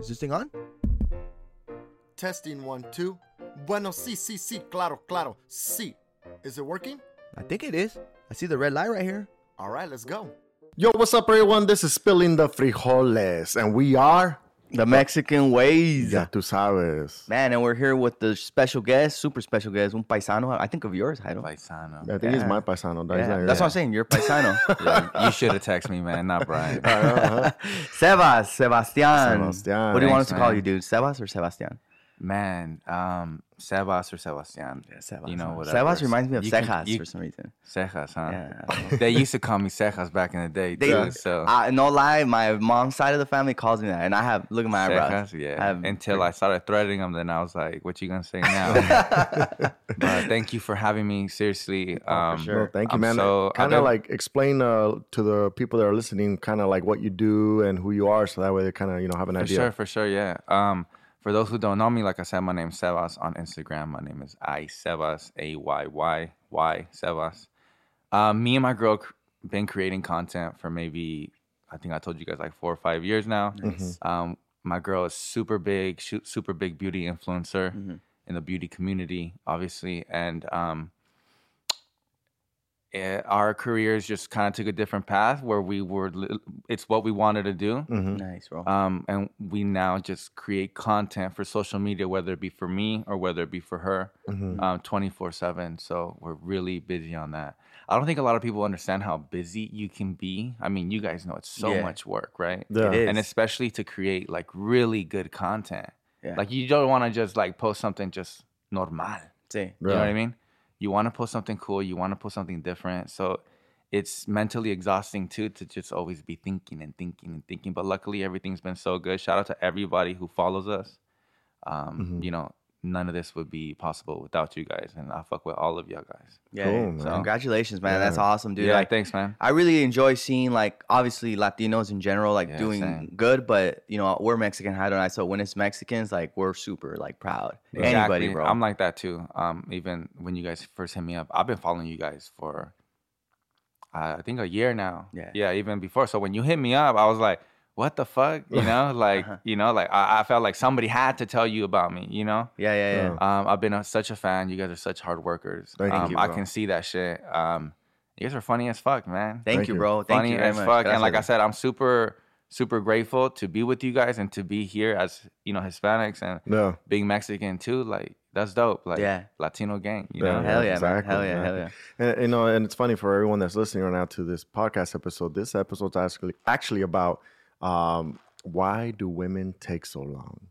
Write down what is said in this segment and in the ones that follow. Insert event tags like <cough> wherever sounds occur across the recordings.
Is this thing on? Testing one, two. Bueno, sí, sí, sí, claro, claro, sí. Is it working? I think it is. I see the red light right here. All right, let's go. Yo, what's up, everyone? This is Spilling the Frijoles, and we are. The Mexican ways. Ya tú sabes. Man, and we're here with the special guest, super special guest, un paisano. I think of yours, Jairo. Paisano. I think he's my paisano. That's, Yeah, That's what I'm saying. You're paisano. <laughs> Yeah, you should have texted me, man, not Brian. <laughs> Uh-huh. Sebas, Sebastian. Sebastian. What do you want us Thanks, to call you, dude? Sebas or Sebastian? Man, um, Sebas or Sebastian. Sebas. You know, huh? whatever. Sebas reminds me of You can- you- for some reason. Cejas, huh? Yeah, I don't know. they used to call me Cejas back in the day, They, too. So, I, no lie, my mom's side of the family calls me that, and I have look at my eyebrows. Yeah. I have- Until I started threatening them, then I was like, what you going to say now? <laughs> but thank you for having me. Seriously. Um, sure. No, thank you, I'm man. so- kind of like explain uh, to the people that are listening, kind of like what you do and who you are, so that way they kind of you know have an For idea. sure, for sure, yeah. Um, for those who don't know me, like I said, my name's Sebas on Instagram. My name is I Sebas A Y Y Y Sebas. Um, me and my girl cr- been creating content for maybe I think I told you guys like four or five years now. Um, my girl is super big, super big beauty influencer in the beauty community, obviously, and um, eh, our careers just kind of took a different path where we were. It's what we wanted to do Nice, bro. um, and we now just create content for social media, whether it be for me or whether it be for her, um, 24 7. So we're really busy on that. I don't think a lot of people understand how busy you can be. I mean, you guys know it's so Yeah. much work, right? Yeah. It And especially to create like really good content. Yeah. Like you don't want to just like post something just normal. Sí. You know what I mean? You want to post something cool. You want to post something different. So it's mentally exhausting too to just always be thinking and thinking and thinking. But luckily, everything's been so good. Shout out to everybody who follows us. Um, Mm-hmm. You know, none of this would be possible without you guys, and I fuck with all of y'all guys. Yeah. Cool, so man. congratulations, man. That's awesome, dude. yeah, Like, thanks, man. I really enjoy seeing like obviously Latinos in general like Yeah, doing same. good, but you know we're Mexican, Jairo and I. So when it's Mexicans, like we're super like proud. Anybody, Exactly. bro. I'm like that too. Um, even when you guys first hit me up, I've been following you guys for uh, I think a year now. Yeah. Yeah, even before. So when you hit me up, I was like, what the fuck? You <laughs> know, like Uh-huh. you know, like I, I felt like somebody had to tell you about me, you know? yeah, yeah, yeah. Um, I've been a, such a fan. You guys are such hard workers. Thank you, um, you, I can see that shit. Um, you guys are funny as fuck, man. Thank, Thank you, you. bro. Thank funny you very as much. fuck. And like I said, I'm super, super grateful to be with you guys and to be here as you know Hispanics and Yeah. being Mexican too. Like that's dope. Like Yeah. Latino gang. You Yeah. know. hell yeah, exactly, Hell yeah, man. hell yeah. And you know, and it's funny for everyone that's listening right now to this podcast episode. This episode's actually actually about um, why do women take so long?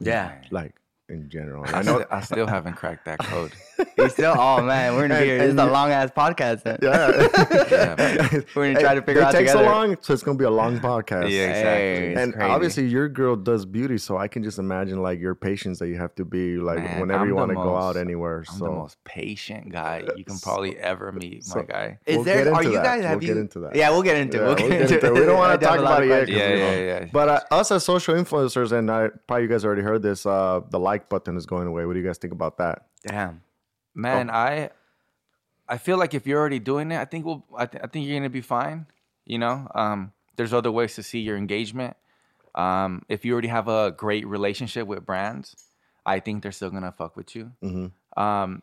Yeah. Like in general. I, I know. still, I still haven't cracked that code. <laughs> He's still. Oh man, we're gonna And- be here. This is a long ass podcast. Then. yeah. <laughs> man. <laughs> We're gonna try to figure they out take so together. long, so it's gonna be a long podcast. Yeah, exactly. Hey, and crazy. obviously your girl does beauty, so I can just imagine like your patience that you have to be like Man, whenever I'm you want to go out anywhere. I'm so the most patient guy you can So- probably ever meet, so- my guy. Is We'll there? get Are you that. guys? Have We'll you? get into that. Yeah, we'll get into. it. Yeah, We'll we'll get get into. into it. We don't want to talk about it yet. Yeah, yeah, yeah. But uh, us as social influencers, and I, probably you guys already heard this, uh, the like button is going away. What do you guys think about that? Damn. Man, I I feel like if you're already doing it, I think we'll I, th- I think you're gonna be fine. You know, um, there's other ways to see your engagement. Um, if you already have a great relationship with brands, I think they're still gonna fuck with you. Um,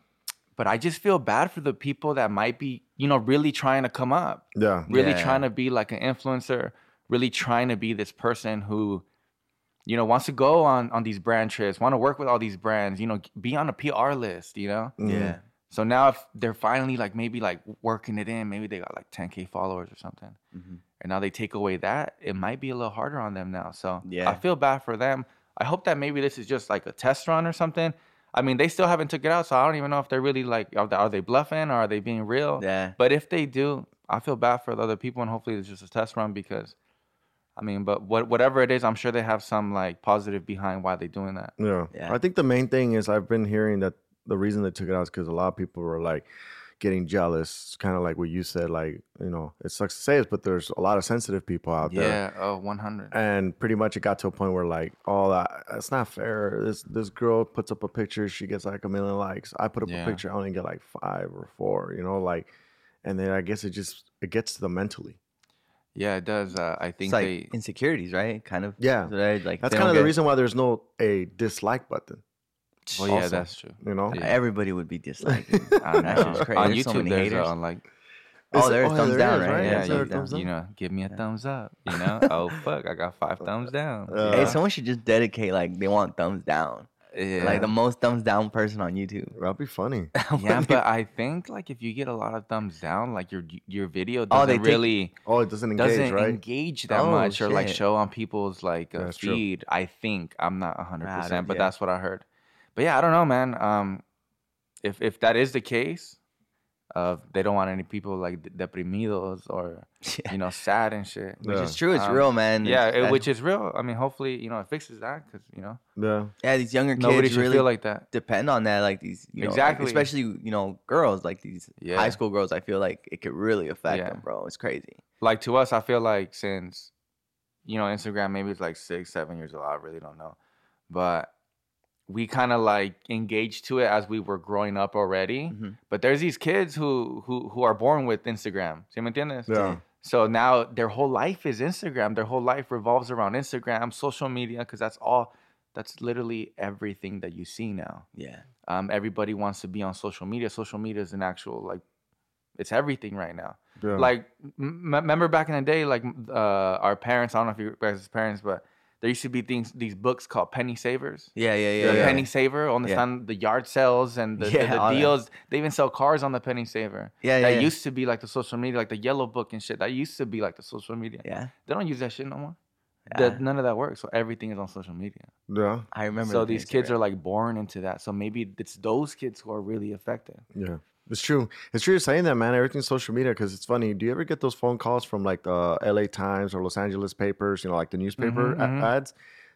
but I just feel bad for the people that might be, you know, really trying to come up, Yeah. really Yeah. trying to be like an influencer, really trying to be this person who, you know, wants to go on on these brand trips, want to work with all these brands, you know, be on a PR list, you know. Yeah. So now if they're finally like maybe like working it in, maybe they got like 10k followers or something, Mm-hmm. and now they take away that, it might be a little harder on them now. So Yeah. I feel bad for them. I hope that maybe this is just like a test run or something. I mean, they still haven't took it out, so I don't even know if they're really like are they, are they bluffing or are they being real? Yeah. But if they do, I feel bad for the other people, and hopefully it's just a test run because I mean, but what whatever it is, I'm sure they have some like positive behind why they're doing that. Yeah. Yeah. I think the main thing is I've been hearing that the reason they took it out is because a lot of people were like getting jealous, kind of like what you said. Like, you know, it sucks to say it, but there's a lot of sensitive people out there. Yeah, oh, 100. And pretty much it got to a point where like, oh, that, that's not fair. This this girl puts up a picture, she gets like a million likes. I put up Yeah. a picture, I only get like five or four. You know, like, and then I guess it just it gets to them mentally. Yeah, it does. Uh, I It's think like they. insecurities, right? Kind of. Yeah. Right? Like That's kind of the get- reason why there's no a dislike button. Well, yeah, that's true. You know, Yeah. Everybody would be disliking. I That shit's crazy. On There's so YouTube, many there's haters. uh, like Oh, there's oh, thumbs there down, is, right? right? yeah, Yeah, you, thumbs down. you know, give me a thumbs up. You know, oh fuck, I got five thumbs down. you Uh, Hey, someone should just dedicate like they want thumbs down. Yeah. Like the most thumbs down person on YouTube. that'd be funny. <laughs> yeah, but I think like if you get a lot of thumbs down, like your your video doesn't Oh, they take- really Oh, it doesn't engage, doesn't right? engage that Oh, much or like show on people's like uh, That's true. feed. I think I'm not hundred percent, but yeah. that's what I heard. But yeah, I don't know, man. Um, if if that is the case, of they don't want any people like deprimidos or Yeah. you know sad and shit. Which Yeah. is true. It's Um, real, man. Yeah, it, which is real. I mean, hopefully, you know, it fixes that because you know yeah. yeah, these younger nobody kids really feel like that. depend on that. Like these, you know, like, Exactly. especially you know, girls like these Yeah. high school girls. I feel like it could really affect Yeah. them, bro. It's crazy. Like to us, I feel like since you know Instagram, maybe it's like six, seven years old. I really don't know, but we kind of like engaged to it as we were growing up already. Mhm. But there's these kids who who who are born with Instagram. ¿Sí me entiendes? Yeah. So now their whole life is Instagram. Their whole life revolves around Instagram, social media, because that's all. That's literally everything that you see now. Yeah, Um, everybody wants to be on social media. Social media is an actual like, it's everything right now. yeah. Like, m- remember back in the day, like uh, our parents. I don't know if you guys' parents, but there used to be things, these books called penny savers. yeah, yeah, yeah. The yeah. penny saver, on the yard sales and the, the- Yeah, the, all that. deals. They even sell cars on the penny saver. Yeah, that yeah, yeah. used to be like the social media, like the yellow book and shit. That used to be like the social media. Yeah, They don't use that shit no more. Yeah. That, none of that works. So everything is on social media. yeah. I remember. so the these kids saver. are like born into that. So maybe it's those kids who are really affected. Yeah, it's true. It's true you're saying that, man. Everything's social media because it's funny. Do you ever get those phone calls from like the L.A. Times or Los Angeles papers? You know, like the newspaper Mhm, a- mhm. ads.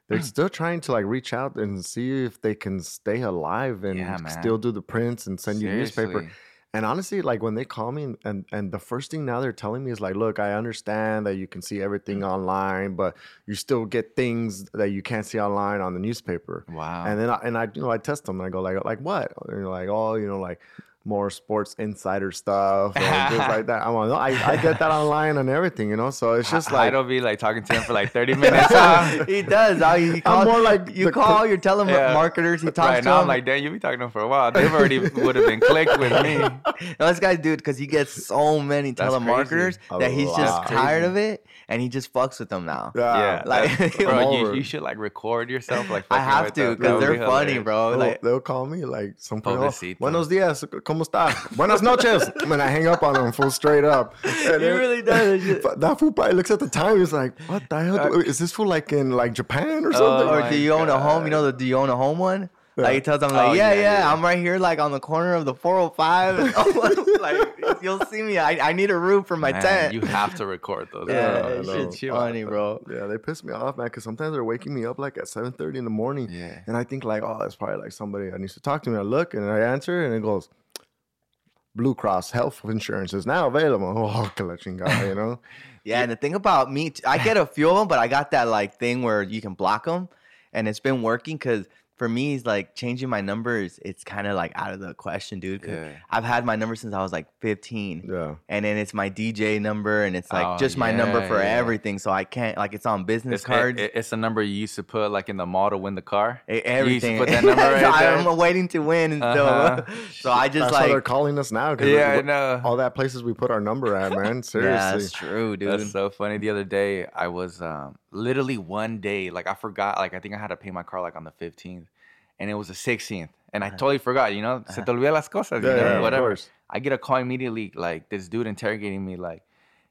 They're still trying to like reach out and see if they can stay alive and Yeah, still do the prints and send you newspaper. And honestly, like when they call me and, and the first thing now they're telling me is like, look, I understand that you can see everything online, but you still get things that you can't see online on the newspaper. Wow. And then I, and I you know I test them and I go like like what? And you're like oh you know like more sports insider stuff or <laughs> just like that. I'm like no, I, I get that online and everything you know. So it's just <laughs> I like don't be like talking to him for like 30 minutes. huh? <laughs> he does. I, he calls, more like you the- call your telemarketers. Yeah. He talks right to now, them. I'm like, damn, you be talking to him for a while. They've already would have been clicked with me. no, this guy's dude because he gets so many That's telemarketers that he's just tired of it and he just fucks with them now. Yeah, like- bro, you, you should like record yourself. Like, I have to because they're be funny, hilarious. bro. They'll, Like, they'll call me like some. Oh. Buenos dias, ¿cómo está? Buenas noches. And I hang up on them full straight up. And he then- really does. That <laughs> fool probably looks at the time. He's like, "What the hell? do- uh, Is this for like in like Japan or Oh, something?" or my do you own a home? You know the do you own a home one? Like he tells them oh, like, Oh, yeah, yeah, yeah, yeah. I'm right here, like on the corner of the 405. <laughs> like you'll see me. I, I need a roof for my Man, tent. You have to record those. yeah, I it's know. shit's funny, bro. Yeah, they piss me off, man. Because sometimes they're waking me up like at seven thirty in the morning, Yeah. and I think like, "Oh, that's probably like somebody that needs to talk to me." I look and I answer, and it goes, "Blue Cross Health Insurance is now available." <laughs> Oh, collection guy, you know. Yeah, and the thing about me, I get a few of them, but I got that like thing where you can block them, and it's been working because for me, it's like changing my numbers. It's kind of like out of the question, dude. 'cause Yeah. I've had my number since I was like 15. Yeah, And then it's my DJ number, and it's like Oh, just my number for yeah. everything. So I can't like it's on business It's, cards. it- it's a number you used to put like in the mall to win the car. You used to everything. put that <laughs> number right So there. I'm waiting to win and Uh-huh. stuff. <laughs> so I just that's why they're calling us now. 'cause Yeah, we- I know. all that places we put our number at, man. Seriously. <laughs> yeah, that's true, dude. That's so funny. The other day, I was um, literally one day, like I forgot, like I think I had to pay my car like on the 15th, and it was the 16th, and I totally forgot. You know, se te olvida las cosas, you know, yeah, whatever. I get a call immediately, like this dude interrogating me, like,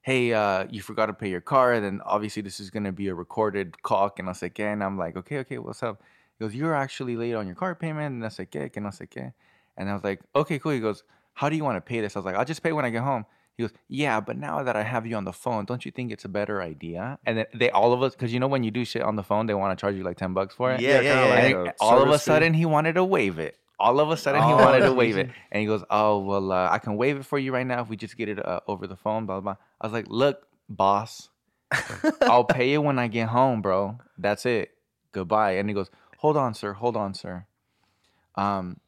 "Hey, uh, you forgot to pay your car." And then obviously this is gonna be a recorded call, que no sé qué. And I'm like, "Okay, okay, what's up?" He goes, "You're actually late on your car payment, and no sé qué, que no sé qué." And I was like, "Okay, cool." He goes, "How do you want to pay this?" I was like, "I'll just pay when I get home." He goes, yeah, but now that I have you on the phone, don't you think it's a better idea? And then they all of us, because you know when you do shit on the phone, they want to charge you like ten bucks for it. Yeah, yeah, kinda yeah. like And a all of a sudden, he wanted to waive it. All of a sudden, he Oh, wanted to that's waive <laughs> it, and he goes, "Oh well, uh, I can waive it for you right now if we just get it uh, over the phone." Blah blah. blah. I was like, "Look, boss, <laughs> I'll pay you when I get home, bro. That's it. Goodbye." And he goes, "Hold on, sir. Hold on, sir. Um,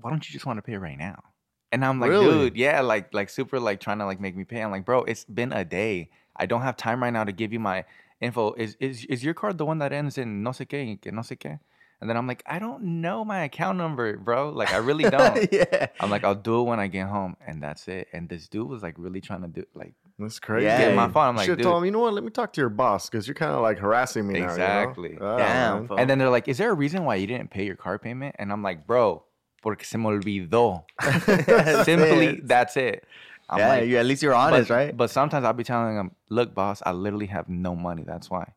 why don't you just want to pay right now?" And I'm like, Really? dude, yeah, like like super like trying to like make me pay. I'm like, bro, it's been a day. I don't have time right now to give you my info. Is is is your card the one that ends in no sé qué, que no sé qué? And then I'm like, I don't know my account number, bro. Like I really <laughs> don't. yeah. I'm like, I'll do it when I get home, and that's it. And this dude was like really trying to do like That's crazy. Yeah. get my phone. I'm like, Should dude. told him, you know what? Let me talk to your boss because you're kind of like harassing me now. you know? Exactly. Ah, Damn, fool. And then they're like, "Is there a reason why you didn't pay your car payment?" And I'm like, "Bro, porque se me olvidó." <laughs> Simply, that's it. I'm yeah, like, you, at least you're honest, but, right? But sometimes I'll be telling them, "Look, boss, I literally have no money. That's why."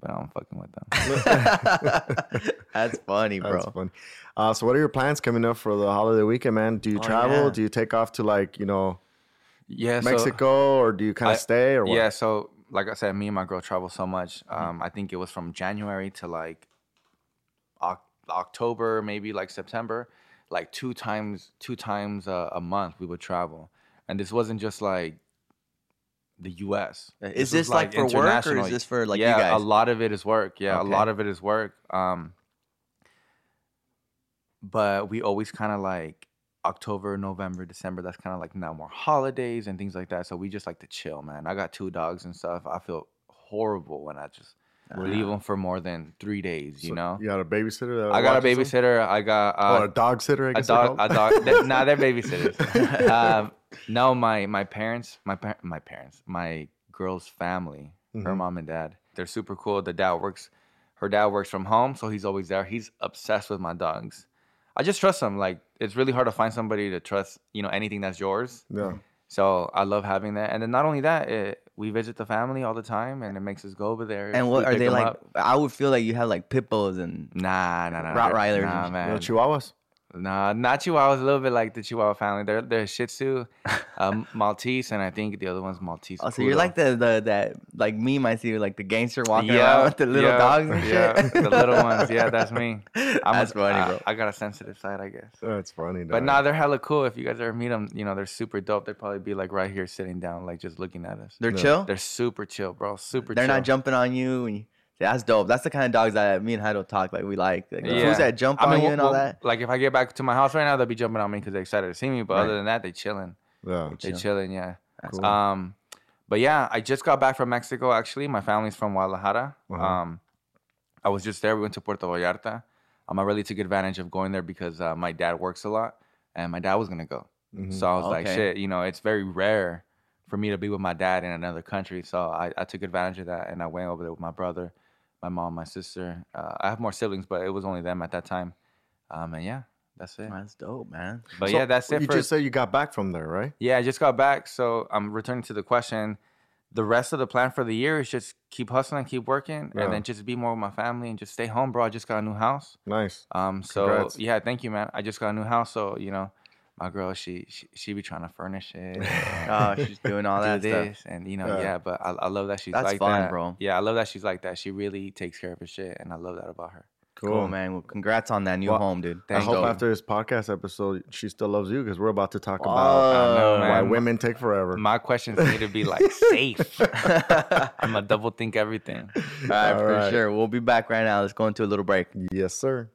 But I'm fucking with them. <laughs> That's funny, bro. That's funny. Uh, so, what are your plans coming up for the holiday weekend, man? Do you Oh, travel? yeah. Do you take off to like you know yeah, so- Mexico, or do you kind of stay, or what? Yeah, so like I said, me and my girl travel so much. Mm-hmm. Um, I think it was from January to like Oc- October, maybe like September, like two times, two times a, a month we would travel, and this wasn't just like the U.S. Is was, this like for work or is this for like you yeah, guys? a lot of it is work. Yeah, Okay. a lot of it is work. Um, but we always kind of like October, November, December. That's kind of like now more holidays and things like that. So we just like to chill, man. I got two dogs and stuff. I feel horrible when I just leave them for more than three days. You So know, you got a babysitter. that I got a watches them? babysitter. I got uh, or a dog sitter. I a guess they're dog, a dog. they- nah, they're <laughs> babysitters. um, no, my my parents, my par- my parents, my girl's family, her Mhm. mom and dad, they're super cool. The dad works, her dad works from home, so he's always there. He's obsessed with my dogs. I just trust them. Like it's really hard to find somebody to trust. You know, anything that's yours. Yeah. So I love having that. And then not only that, it, we visit the family all the time, and it makes us go over there. and We what are pick they 'em like? up. I would feel like you have like pit bulls and Nah, nah, nah. Rottweilers they're- and Nah, man. Little chihuahuas. Nah, not Chihuahuas. A little bit like the Chihuahua family. They're they're Shih Tzu, <laughs> um, Maltese, and I think the other one's Maltese. oh, so you're like the the that like meme I see like the gangster walking Yeah, around with the little yeah, dogs and yeah, shit. the little ones. Yeah, that's me. <laughs> I'm That's a, funny, I- bro. I, got a sensitive side, I guess. That's funny. But nah, they're hella cool. If you guys ever meet them, you know they're super dope. They'd probably be like right here, sitting down, like just looking at us. They're Yeah. chill. They're super chill, bro. Super. They're chill. not jumping on you. And you See, that's dope. That's the kind of dogs that me and Hado talk like we like. Like, Yeah. Fools that jump I mean, on you we'll- and all that. Like if I get back to my house right now, they'll be jumping on me because they're excited to see me. But Right. other than that, they chilling. Yeah. They Chill. chilling, yeah. Cool. Um, but yeah, I just got back from Mexico. Actually, my family's from Guadalajara. Uh-huh. Um, I was just there. We went to Puerto Vallarta. Um, I really took advantage of going there because uh, my dad works a lot, and my dad was gonna go. Mhm. So I was like, shit, you know, it's very rare for me to be with my dad in another country. So I, I took advantage of that, and I went over there with my brother, my mom, my sister. Uh, I have more siblings, but it was only them at that time. Um, and yeah, that's it. That's dope, man. But So, yeah, that's it You for just said you got back from there, right? yeah, I just got back, so I'm returning to the question. The rest of the plan for the year is just keep hustling, keep working, Yeah. and then just be more with my family and just stay home, bro. I just got a new house. Nice. Um, so Congrats. yeah, thank you, man. I just got a new house, so you know, my girl, she she, she be trying to furnish <laughs> it. Oh, she's doing all do that stuff. this, and you know, Yeah. yeah. But I, I love that she's That's like fun, that, bro. Yeah, I love that she's like that. She really takes care of her shit, and I love that about her. Cool, man. Well, congrats on that new Well, home, dude. I hope you. after this podcast episode, she still loves you because we're about to talk about I know, Oh, why man. women take forever. My questions need to be <laughs> like safe. <laughs> I'm gonna double think everything. All right, All for right. sure. We'll be back right now. Let's go into a little break. yes, sir.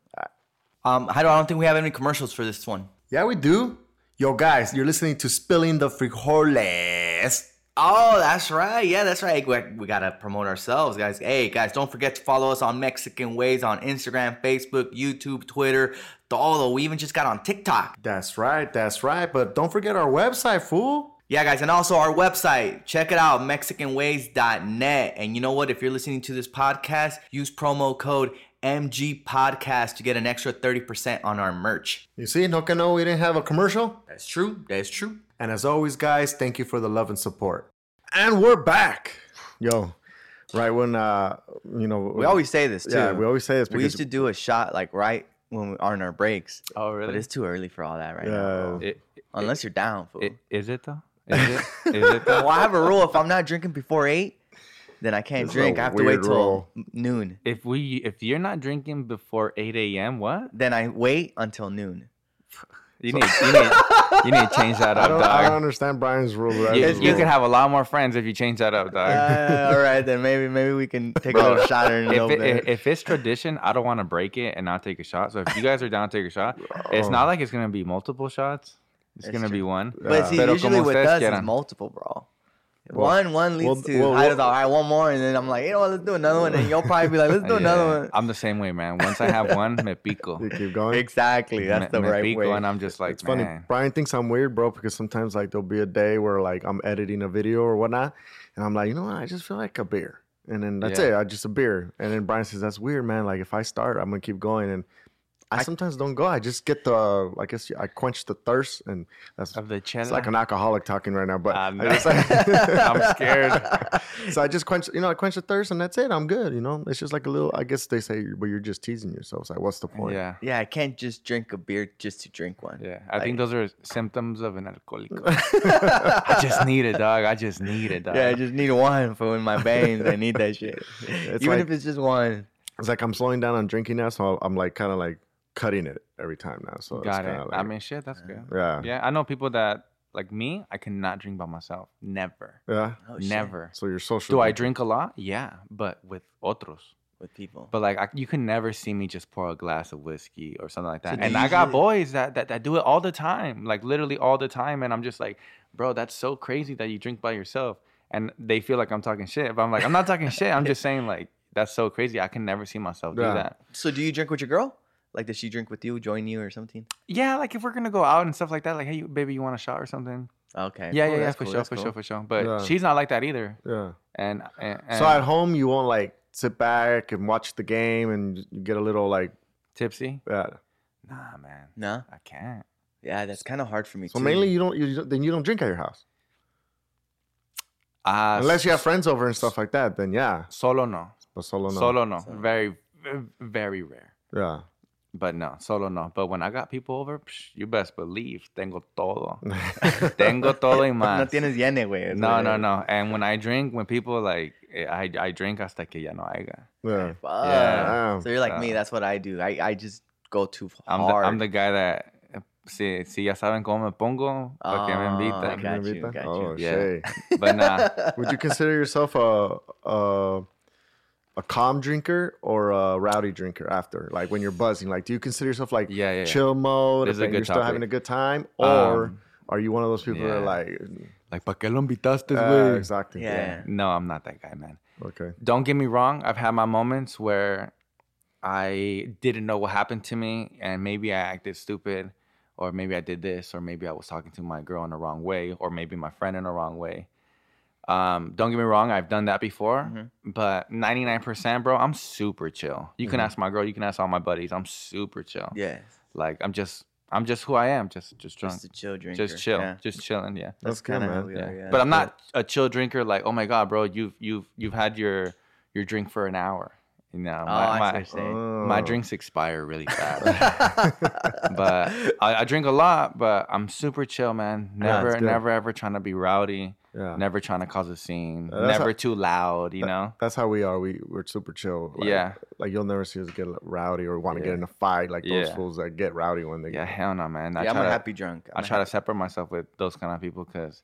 Um, Hado, I don't think we have any commercials for this one. Yeah, we do. Yo, guys, you're listening to Spilling the Frijoles. Oh, that's right. Yeah, that's right. We, we got to promote ourselves, guys. Hey, guys, don't forget to follow us on Mexican Ways on Instagram, Facebook, YouTube, Twitter. Although we even just got on TikTok. That's right, that's right. But don't forget our website, fool. Yeah, guys, and also our website. Check it out, MexicanWays.net. And you know what? If you're listening to this podcast, use promo code MG Podcast to get an extra 30% on our merch. You see, no que no, we didn't have a commercial. That's true. That's true. And as always, guys, thank you for the love and support. And we're back. Yo, right when, uh, you know, We always say this, too. yeah, we always say this We used to do a shot like right when we are on our breaks. Oh, really? But it's too early for all that right Yeah. now. It, unless you're down. Fool. I- Is it though? Is it? Is it <laughs> though? well, I have a rule: if I'm not drinking before eight, then I can't drink. I have to wait weird till rule. noon. If we, if you're not drinking before 8 a.m., what? Then I wait until noon. <laughs> You need, you need, you need to change that I up, don't, I don't understand Brian's rule. You, That's you can have a lot more friends if you change that up, dog. Uh, all right, then maybe maybe we can take a little shot and if, it, there. if it's tradition, I don't want to break it and not take a shot. So if you guys are down to take a shot, it's not like it's gonna be multiple shots. It's That's gonna be one. but see, Pero usually como with ustedes us, it's multiple, bro. Well- one one leads well- to well, I well- all right, one more, and then I'm like, you know what, let's do another one, and you'll probably be like, let's do <laughs> Yeah, another one. I'm the same way, man. Once I have one, me pico. <laughs> You keep going. Exactly, that's me, the me right pico, way. and I'm just like, it's funny. Brian thinks I'm weird, bro, because sometimes like there'll be a day where like I'm editing a video or whatnot, and I'm like, you know what? I just feel like a beer, and then that's Yeah. it. I just a beer, and then Brian says that's weird, man. Like if I start, I'm gonna keep going, and I, sometimes don't go. I just get the, I guess I quench the thirst, and that's Of the it's like an alcoholic talking right now. But ah, I I know. just, <laughs> I'm scared. <laughs> so I just quench, you know, I quench the thirst, and that's it. I'm good. You know, it's just like a little. I guess they say, but you're just teasing yourself. It's like, what's the point? yeah. yeah, I can't just drink a beer just to drink one. Yeah, I think those are symptoms of an alcoholic. <laughs> I just need it, dog. I just need it, dog. Yeah, I just need one for in my veins. I need that shit. It's Even like- if it's just one. It's like I'm slowing down on drinking now, so I'm like kind of like cutting it every time now. So it's Got it. kinda I mean, shit, that's good. yeah, Yeah, I know people that like me. I cannot drink by myself. Never, yeah. Oh, shit. never. So you're social. Do I drink a lot? Yeah, but with otros. with people. But like, I, you can never see me just pour a glass of whiskey or something like that. do and I got boys that, that that do it all the time, like literally all the time. And I'm just like, bro, that's so crazy that you drink by yourself. And they feel like I'm talking shit, but I'm like, I'm not talking shit. I'm just saying like, that's so crazy. I can never see myself do that. So do you drink with your girl? Like does she drink with you, join you or something? Yeah, like if we're gonna go out and stuff like that, like, hey, baby, you want a shot or something? Okay. Yeah, cool, yeah, yeah, for cool, sure, that's for cool. sure, for sure. But Yeah. she's not like that either. Yeah. And, and, and So at home, you won't like sit back and watch the game and get a little like. tipsy? Yeah. Nah, man, No? I can't. Yeah, that's kind of hard for me So too. mainly you don't. You don't- then you don't drink at your house Uh, unless you have friends over and stuff like that. Then yeah, Solo no. but solo no. Solo no. Solo. Very, very rare. Yeah. But no, solo no. But when I got people over, psh, you best believe tengo todo. <laughs> tengo todo y más. no tienes yene, güey. No, no, no. And when I drink, when people like, eh, I, I drink hasta que ya no haya. yeah. Fuck. Yeah. So you're like me. That's what I do. I, I just go too I'm the, hard. I'm the guy that, eh, si, si ya saben cómo me pongo, ¿para qué me invitan? Got you, got you. oh, Yeah. Shay. <laughs> But nah, Would you consider yourself a a a calm drinker or a rowdy drinker after? Like when you're buzzing, like do you consider yourself like Yeah, yeah, yeah. chill mode This is a and you're still having a good time, or Um, are you one of those people that are like, like, ¿para qué lo invitaste, uh, güey? exactly, Yeah. No, I'm not that guy, man. okay, don't get me wrong i've had my moments where i didn't know what happened to me and maybe i acted stupid or maybe i did this or maybe i was talking to my girl in the wrong way or maybe my friend in the wrong way um, don't get me wrong i've done that before but 99% bro i'm super chill you can ask my girl you can ask all my buddies i'm super chill Yeah. like i'm just i'm just who i am just just drunk Just a chill drinker. just chill Yeah. just chilling yeah that's, good, kinda how we yeah. are, yeah. but I'm not a chill drinker. Like, oh my god, bro, you've you've you've had your your drink for an hour. You know, Oh, I see my what my, you're my Oh. drinks expire really fast. <laughs> but I, I drink a lot, but I'm super chill, man. Never, it's never ever trying to be rowdy. Yeah. Never trying to cause a scene. Uh, that's never how- too loud. You know. That's how we are. We we're super chill. Like, Yeah. like you'll never see us get rowdy or want to get in a fight like those Yeah. fools that get rowdy when they Yeah, get. hell no, man. I Yeah, I'm try a to, happy drunk. I I'm a try to separate myself with those kind of people because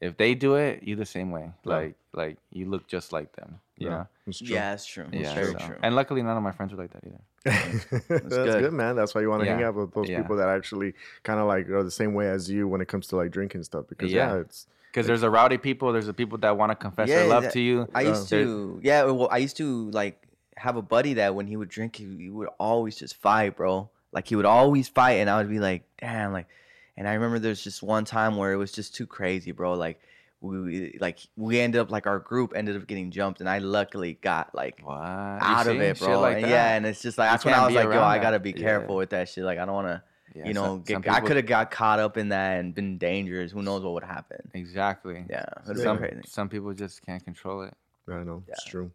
if they do it, you the same way. Yeah. Like like you look just like them. You know. It's true. Yeah, that's true. It's Yeah, very so- true. And luckily, none of my friends are like that either. <laughs> That's good. good. man. That's why you want to hang out with those Yeah. people that actually kind of like are the same way as you when it comes to like drinking stuff. Because yeah, Yeah. it's Because there's a rowdy people, there's the people that want to confess Yeah, their love that- to you. I used to, yeah. Well, I used to like have a buddy that when he would drink, he, he would always just fight, bro. Like he would always fight, and I would be like, damn, like. And I remember there's just one time where it was just too crazy, bro. Like we like we ended up like our group ended up getting jumped, and I luckily got like? Out of it, bro. like and that. yeah, and it's just like that's when I was like, yo, around I gotta be Yeah. careful with that shit. Like I don't want to. Yeah, you know, some- get, some I could have got caught up in that and been dangerous. Who knows what would happen? Exactly. Yeah, it Some, crazy. some people just can't control it. I know it's true.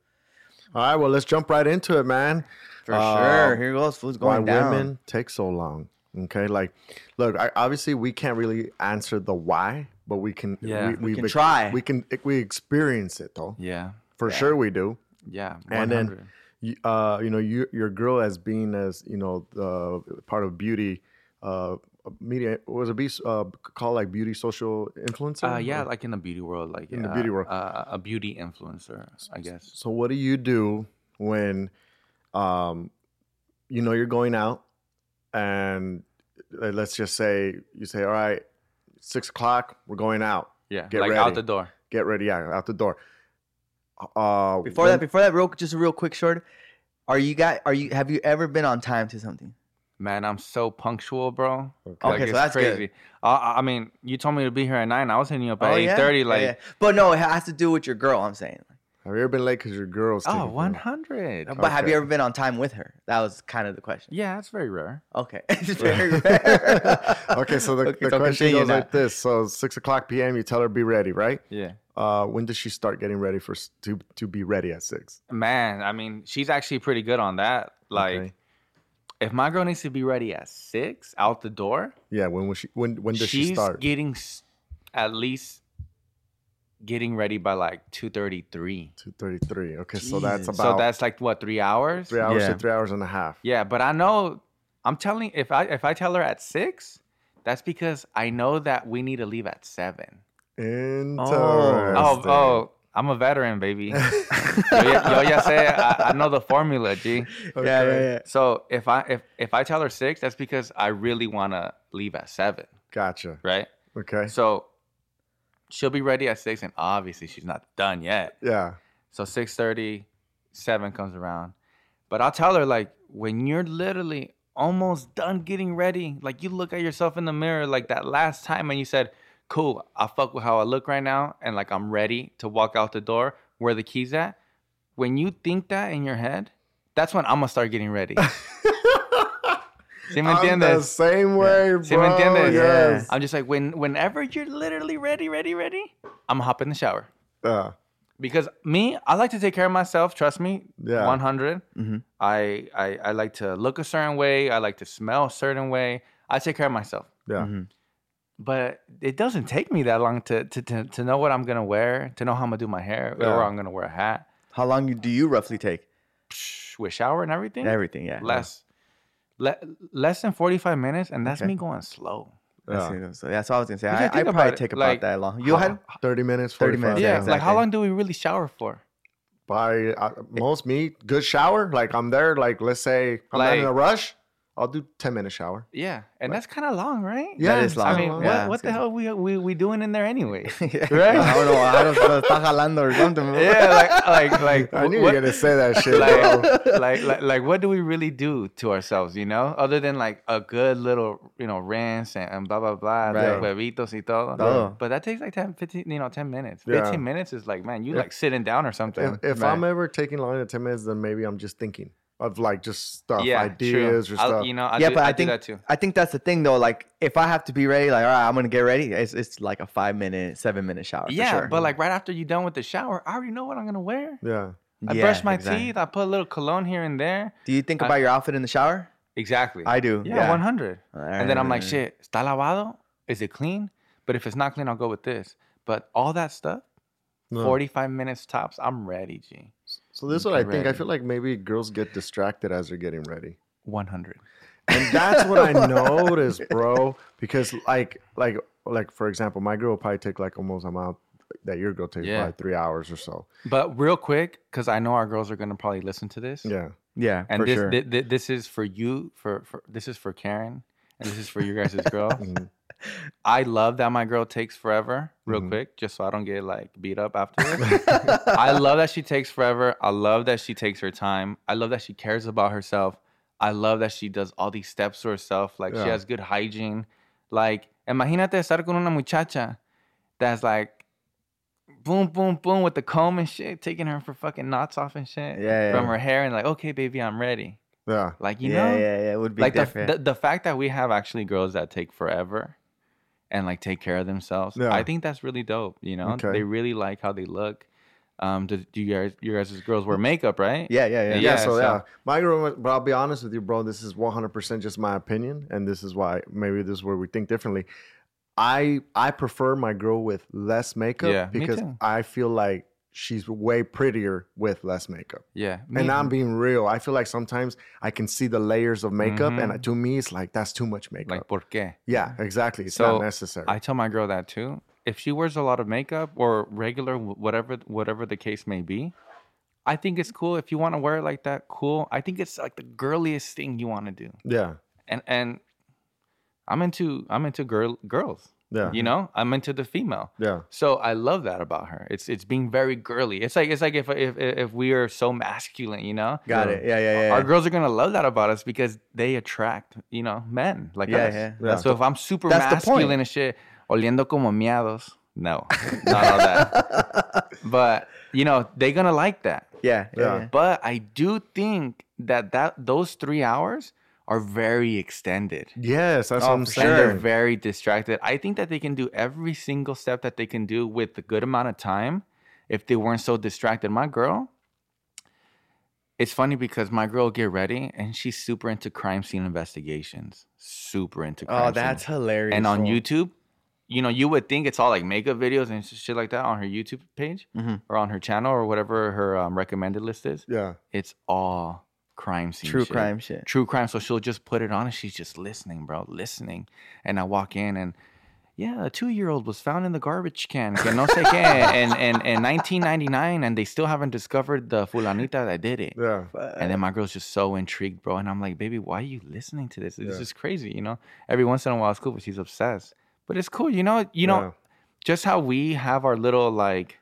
All right, well let's jump right into it, man. For Uh, sure. Here goes. Food's Why going down. women take so long? Okay, like, look, I, obviously we can't really answer the why, but we can. Yeah. We we've can ex- try. We can. We experience it though. Yeah. For sure, we do. Yeah. And then you, uh, you know, you, your girl as being as you know, the part of beauty, uh, media was a be uh, called like beauty social influencer? Uh, yeah, Or- like in the beauty world, like In the uh, beauty world. uh, a beauty influencer, I guess. So what do you do when, um, you know, you're going out, and let's just say you say, all right, six o'clock, we're going out. Yeah, Get like ready. out the door. Get ready, yeah, out the door. Uh, Before when- that, before that, real just a real quick short. Are you guys? Are you? Have you ever been on time to something? Man, I'm so punctual, bro. Okay. Okay, so that's good. I, I- I mean, you told me to be here at nine. I was hitting you up at eight Oh, yeah? thirty. Yeah, Like, yeah. but no, it has to do with your girl. I'm saying. have you ever been late because your girl's oh, taking one forever? hundred. But have you ever been on time with her? That was kind of the question. Yeah, that's very rare. Okay, <laughs> it's very <laughs> rare. okay, so the, Okay, the so question continue goes now. like this: So six o'clock p.m. You tell her be ready, right? Yeah, Uh, when does she start getting ready for to to be ready at six? man. I mean, she's actually pretty good on that. Like, Okay. If my girl needs to be ready at six out the door, Yeah, when was she? When when does she's she start? getting at least getting ready by like two thirty three. Two thirty three. Okay, so that's about So that's like what three hours? three hours Yeah. to three hours and a half. Yeah, but I know I'm telling if I if I tell her at six, that's because I know that we need to leave at seven. Interesting. Oh, oh, I'm a veteran, baby. <laughs> yo, ya, yo ya sé, I, I know the formula, G. yeah, yeah, yeah. So if I if if I tell her six, that's because I really want to leave at seven, Gotcha. right? Okay. So she'll be ready at six, and obviously she's not done yet. Yeah. So 6:30, 7 comes around. But I'll tell her like when you're literally almost done getting ready, like you look at yourself in the mirror like that last time and you said, "Cool, I fuck with how I look right now and like I'm ready to walk out the door where the keys at." When you think that in your head, that's when I'm gonna start getting ready. <laughs> ¿Sí me I'm the same way, bro. ¿Sí me entiendes? Yes. I'm just like when whenever you're literally ready, ready, ready, I'm gonna hop in the shower Yeah. because me, I like to take care of myself. Trust me, Yeah. 100. Mhm. I, I I like to look a certain way. I like to smell a certain way. I take care of myself. Yeah. Mhm. But it doesn't take me that long to to, to, to know what I'm gonna wear, to know how I'm gonna do my hair, Yeah. or I'm gonna wear a hat, How long do you roughly take? Psh, with shower and everything. Everything, yeah. less, le- less than 45 minutes, and that's Okay. me going slow. Yeah. it. so that's what I was gonna say. Because I, I I think probably it, take about like, that long. You had 30 minutes, 30 minutes, Yeah, Yeah, like how long do we really shower for? By uh, most me, good shower. Like I'm there. Like let's say I'm not in a rush. I'll do 10 minute shower. Yeah, and that's kind of long, right? Yeah, That is it's long. I mean, long. what, Yeah, what the good. hell we we we doing in there anyway? <laughs> right? <laughs> Right? I don't know. I don't know. Está jalando or something. yeah, like like <laughs> like I knew what- you were gonna say that shit, like, like like like what do we really do to ourselves, you know? Other than like a good little, you know, rinse and, and blah blah blah, Right. the huevitos y todo. Todo. But that takes like 10, 15, you know, 10 minutes. Yeah. 15 minutes is like, man, you If- like sitting down or something. If, if Right. I'm ever taking longer than 10 minutes, then maybe I'm just thinking of like just stuff, yeah, ideas true. or I'll- stuff. you know, I yeah, do, but I, I, think that too. I think that's the thing though. Like if I have to be ready, like all right, I'm gonna get ready. It's it's like a five minute, seven minute shower. for Yeah, sure. but like right after you're done with the shower, I already know what I'm gonna wear. yeah. I Yeah, brush my exactly. teeth. I put a little cologne here and there. Do you think I- about your outfit in the shower? Exactly. I do. Yeah, Yeah, 100. And then I'm like, Uh, shit, está lavado? Is it clean? But if it's not clean, I'll go with this. But all that stuff, No. 45 minutes tops, I'm ready, G. So this is what I Okay, think. I feel like maybe girls get distracted as they're getting ready. 100. And that's what I <laughs> noticed, bro. Because like like like for example, my girl will probably take like almost amount that your girl takes Yeah. probably three hours or so. But real quick, because I know our girls are going to probably listen to this. Yeah. Yeah, And for this, sure. thi- thi- this is for you, for, for this is for Karen, and this is for you guys as <laughs> girls. Mm-hmm. I love that my girl takes forever, real Mhm. quick, just so I don't get like beat up <laughs> afterwards. <laughs> I love that she takes forever. I love that she takes her time. I love that she cares about herself. I love that she does all these steps to herself. Like she has good hygiene. Like, imagínate estar con una muchacha that's like boom, boom, boom with the comb and shit, taking her for fucking knots off and shit Yeah, from yeah. her hair and like, okay, baby, I'm ready. Yeah. Like, you yeah, know, yeah, yeah. It would be like the, the the fact that we have actually girls that take forever and like take care of themselves Yeah. i think that's really dope you know Okay. they really like how they look Um, do, do you guys, you guys' as girls wear makeup, right? Yeah, yeah, yeah. Yeah, Yeah, so, so- yeah, my girl. But I'll be honest with you, bro. This is one hundred percent just my opinion, and this is why maybe this is where we think differently. I I prefer my girl with less makeup Yeah, because. I feel like she's way prettier with less makeup. Yeah. And I'm being real. I feel like sometimes I can see the layers of makeup, and mm-hmm. to me, it's like that's too much makeup. like, ¿por qué? yeah, exactly. It's So, not necessary. I tell my girl that too. If she wears a lot of makeup or regular, whatever whatever the case may be, I think it's cool. If you want to wear it like that, cool. I think it's like the girliest thing you want to do. yeah, And and I'm into I'm into girl girls. Yeah, You know, I'm into the female. yeah, So I love that about her. It's it's being very girly. It's like it's like if if if we are so masculine, you know. Got it. Yeah, yeah, yeah. Our girls are gonna love that about us because they attract, you know, men like Yeah, us. yeah. Yeah. So if I'm super That's the point. masculine and shit, oliendo como miados, no, not all that. <laughs> but you know, they're gonna like that. yeah, yeah, Yeah. yeah. But I do think that that those three hours are very extended. yes. That's Oh, what I'm saying. And they're very distracted. I think that they can do every single step that they can do with a good amount of time if they weren't so distracted. My girl, it's funny because my girl will get ready and she's super into crime scene investigations. Super into crime Oh, that's scene. hilarious. And on. YouTube, you know, you would think it's all like makeup videos and shit like that on her YouTube page Mhm. or on her channel or whatever her um, recommended list is. Yeah, It's all crime scene True shit crime shit. true crime. So she'll just put it on and she's just listening, bro, listening. And I walk in and yeah, a two year old was found in the garbage can. Que no sé qué. <laughs> And, and, and 1999, and they still haven't discovered the fulanita that did it. yeah, And then my girl's just so intrigued, bro. And I'm like, baby, why are you listening to this? This Yeah. is crazy, you know? Every once in a while it's cool, but she's obsessed. But it's cool, you know, you know, Yeah. just how we have our little like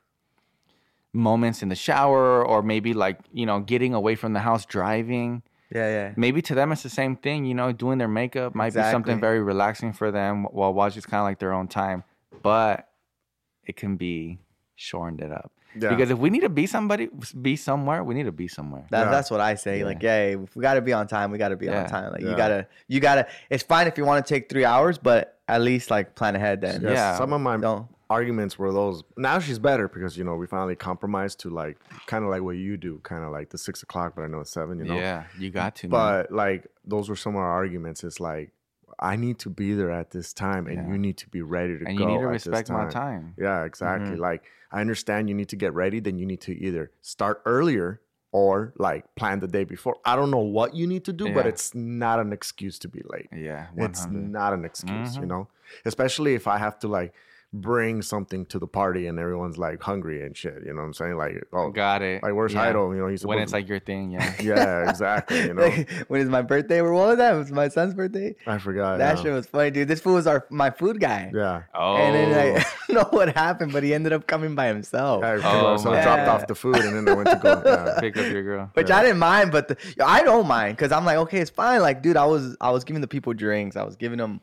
moments in the shower or maybe like, you know, getting away from the house driving Yeah, yeah. maybe to them it's the same thing you know doing their makeup might be something very relaxing for them while watching it's kind of like their own time but it can be shortened it up Yeah. because if we need to be somebody be somewhere we need to be somewhere That, Yeah. That's what I say. Like, yeah, if we gotta be on time. We gotta be Yeah. on time. Like, Yeah. you gotta, you gotta. It's fine if you want to take three hours, but at least like plan ahead. Then, Yes, Yeah. Some of my Don't. Arguments were those. Now she's better because you know we finally compromised to like kind of like what you do, kind of like the six o'clock, but I know it's seven. You know. yeah you got to man. But like those were some of our arguments. It's like I need to be there at this time, and Yeah. you need to be ready to and go. And you need to respect my time Yeah, exactly. Mm-hmm. Like I understand you need to get ready, then you need to either start earlier or like plan the day before. I don't know what you need to do, but it's not an excuse to be late. yeah It's not an excuse, you Mhm. know? Especially if I have to like bring something to the party and everyone's like hungry and shit. You know what I'm saying? Like, oh, got it like where's yeah. Heido? You know, he's when it's to- like your thing yeah <laughs> yeah, exactly. You <laughs> know, Like, when is my birthday? Or what was that? It was my son's birthday. I forgot. That yeah. shit was funny, dude. This fool was our my food guy. Yeah. oh And then <laughs> I don't know what happened, but he ended up coming by himself. I, Oh, so I dropped off the food and then I went to go. Yeah. pick up your girl Which I didn't mind, but the, I don't mind because I'm like, okay, it's fine. Like, dude, I was I was giving the people drinks. I was giving them.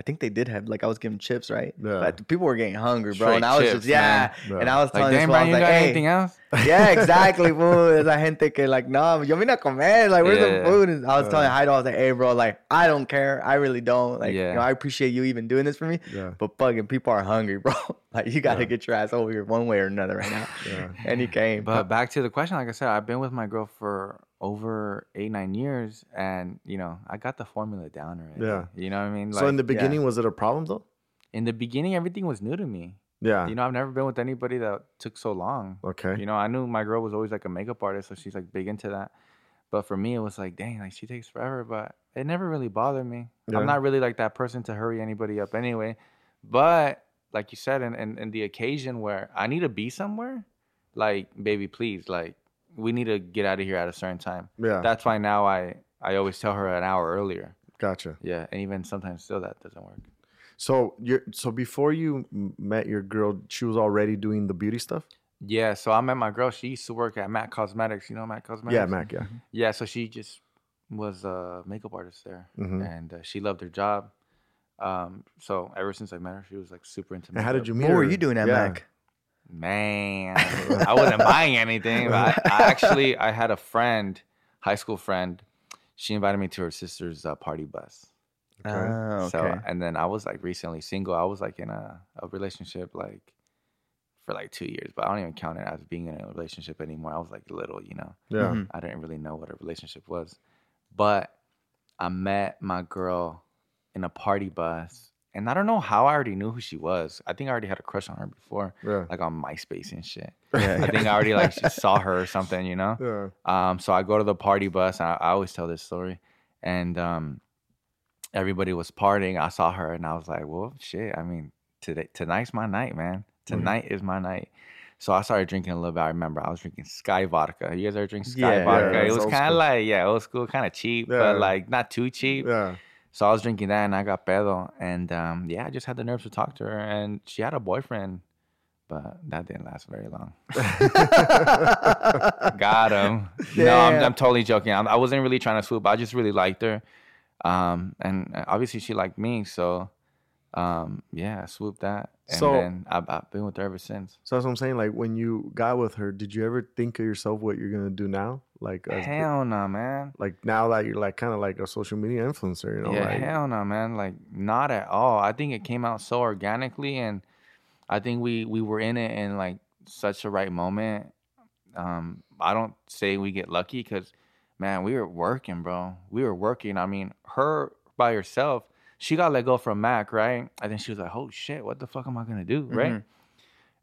I think they did have like I was giving chips, right? Yeah. But people were getting hungry, bro. Straight and I was chips, just yeah. man. And I was like telling this damn fool, I was you like, got hey, anything else <laughs> yeah, exactly, fool. Esa gente que like, no, yo vine a comer. Like, where's Yeah. the food? And I was telling Heido, I was like, hey, bro, like, I don't care. I really don't. Like, Yeah. you know, I appreciate you even doing this for me. Yeah. But fucking people are hungry, bro. <laughs> like, you got to get your ass over here one way or another right now. Yeah. And he came. But back to the question, like I said, I've been with my girl for over eight, nine years, and you know, I got the formula down already. Yeah. You know what I mean? So in the yeah. beginning, was it a problem though? in the beginning, everything was new to me. Yeah. You know, I've never been with anybody that took so long. okay. You know, I knew my girl was always like a makeup artist, so she's like big into that. But for me, it was like, dang, like she takes forever. But it never really bothered me. Yeah. I'm not really like that person to hurry anybody up anyway. But like you said, in, in, in the occasion where I need to be somewhere, like, baby, please, like, we need to get out of here at a certain time. yeah. That's why now I, I always tell her an hour earlier. gotcha. Yeah. And even sometimes still that doesn't work. So you so before you met your girl, she was already doing the beauty stuff. Yeah. So I met my girl. She used to work at Mac Cosmetics. You know Mac Cosmetics? Yeah, Mac. Yeah. Yeah, so she just was a makeup artist there, Mhm. and uh, she loved her job. Um, so ever since I met her, she was like super into. And how did you meet what her? were you doing at Yeah. Mac? Man, <laughs> I wasn't buying anything. But I, I actually, I had a friend, high school friend. She invited me to her sister's uh, party bus. Okay. Ah, okay. So, and then I was like recently single. I was like in a, a relationship like for like two years, but I don't even count it as being in a relationship anymore. I was like little, you know. Yeah. Mhm. I didn't really know what a relationship was. But I met my girl in a party bus. And I don't know how I already knew who she was. I think I already had a crush on her before, Yeah. like on MySpace and shit. <laughs> Yeah, I think I already like saw <laughs> her or something, you know? Yeah. Um, so I go to the party bus. And I, I always tell this story, and um, everybody was partying. I saw her, and I was like, "Well, shit. I mean, today tonight's my night, man. Tonight is my night." So I started drinking a little bit. I remember I was drinking Skyy vodka. You guys ever drink Skyy Yeah, vodka? yeah, it was kind of like yeah, old school, kind of cheap, Yeah. but like not too cheap. Yeah. So I was drinking that, and I got pedo, and um, yeah, I just had the nerves to talk to her, and she had a boyfriend, but that didn't last very long. <laughs> Got him. No, I'm, I'm totally joking. I'm, I wasn't really trying to swoop. I just really liked her, um, and uh, obviously she liked me. So, um, yeah, I swooped that, and So- then I've, I've been with her ever since. So that's what I'm saying. Like when you got with her, did you ever think of yourself what you're gonna do now? Like as, Hell no, man. like now that you're like kind of like a social media influencer, you know? yeah, like, hell no, man. Like not at all. I think it came out so organically, and I think we we were in it in like such a right moment. Um, I don't say we get lucky because, man, we were working, bro. We were working. I mean, her by herself, she got let go from Mac, right? And then she was like, "Oh shit, what the fuck am I gonna do?" Right? Mhm.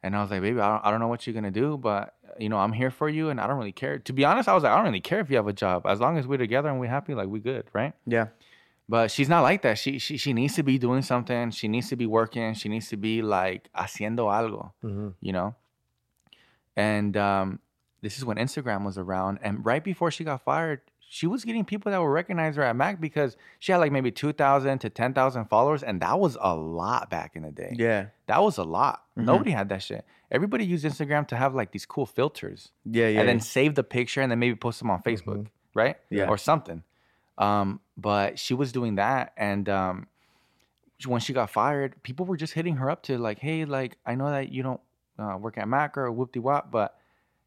And I was like, "Baby, I don't, I don't know what you're gonna do, but you know, I'm here for you, and I don't really care." To be honest, I was like, "I don't really care if you have a job, as long as we're together and we're happy, like we good, right?" yeah. But she's not like that. She she she needs to be doing something. She needs to be working. She needs to be like haciendo algo, Mhm. you know. And um, this is when Instagram was around, and right before she got fired, she was getting people that would recognize her at Mac because she had like maybe two thousand to ten thousand followers, and that was a lot back in the day. Yeah. that was a lot. Mhm. Nobody had that shit. Everybody used Instagram to have like these cool filters Yeah. Yeah. and then yeah. save the picture and then maybe post them on Facebook, right? Yeah. Or something. Um, but she was doing that, and um, when she got fired, people were just hitting her up to like, hey, like I know that you don't uh, work at Mac or whoop de wop, but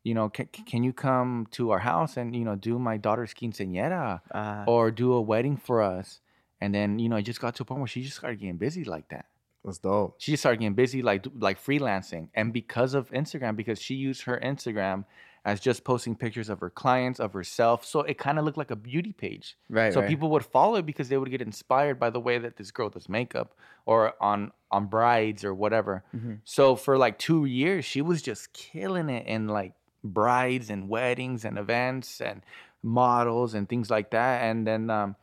you know, can, can you come to our house and you know do my daughter's quinceañera Ah, or do a wedding for us? And then you know, it just got to a point where she just started getting busy like that That's dope. she just started getting busy like like freelancing and because of instagram because she used her instagram as just posting pictures of her clients of herself so it kind of looked like a beauty page right. so right. people would follow it because they would get inspired by the way that this girl does makeup or on on brides or whatever Mhm. so for like two years she was just killing it and like brides and weddings and events and models and things like that and then um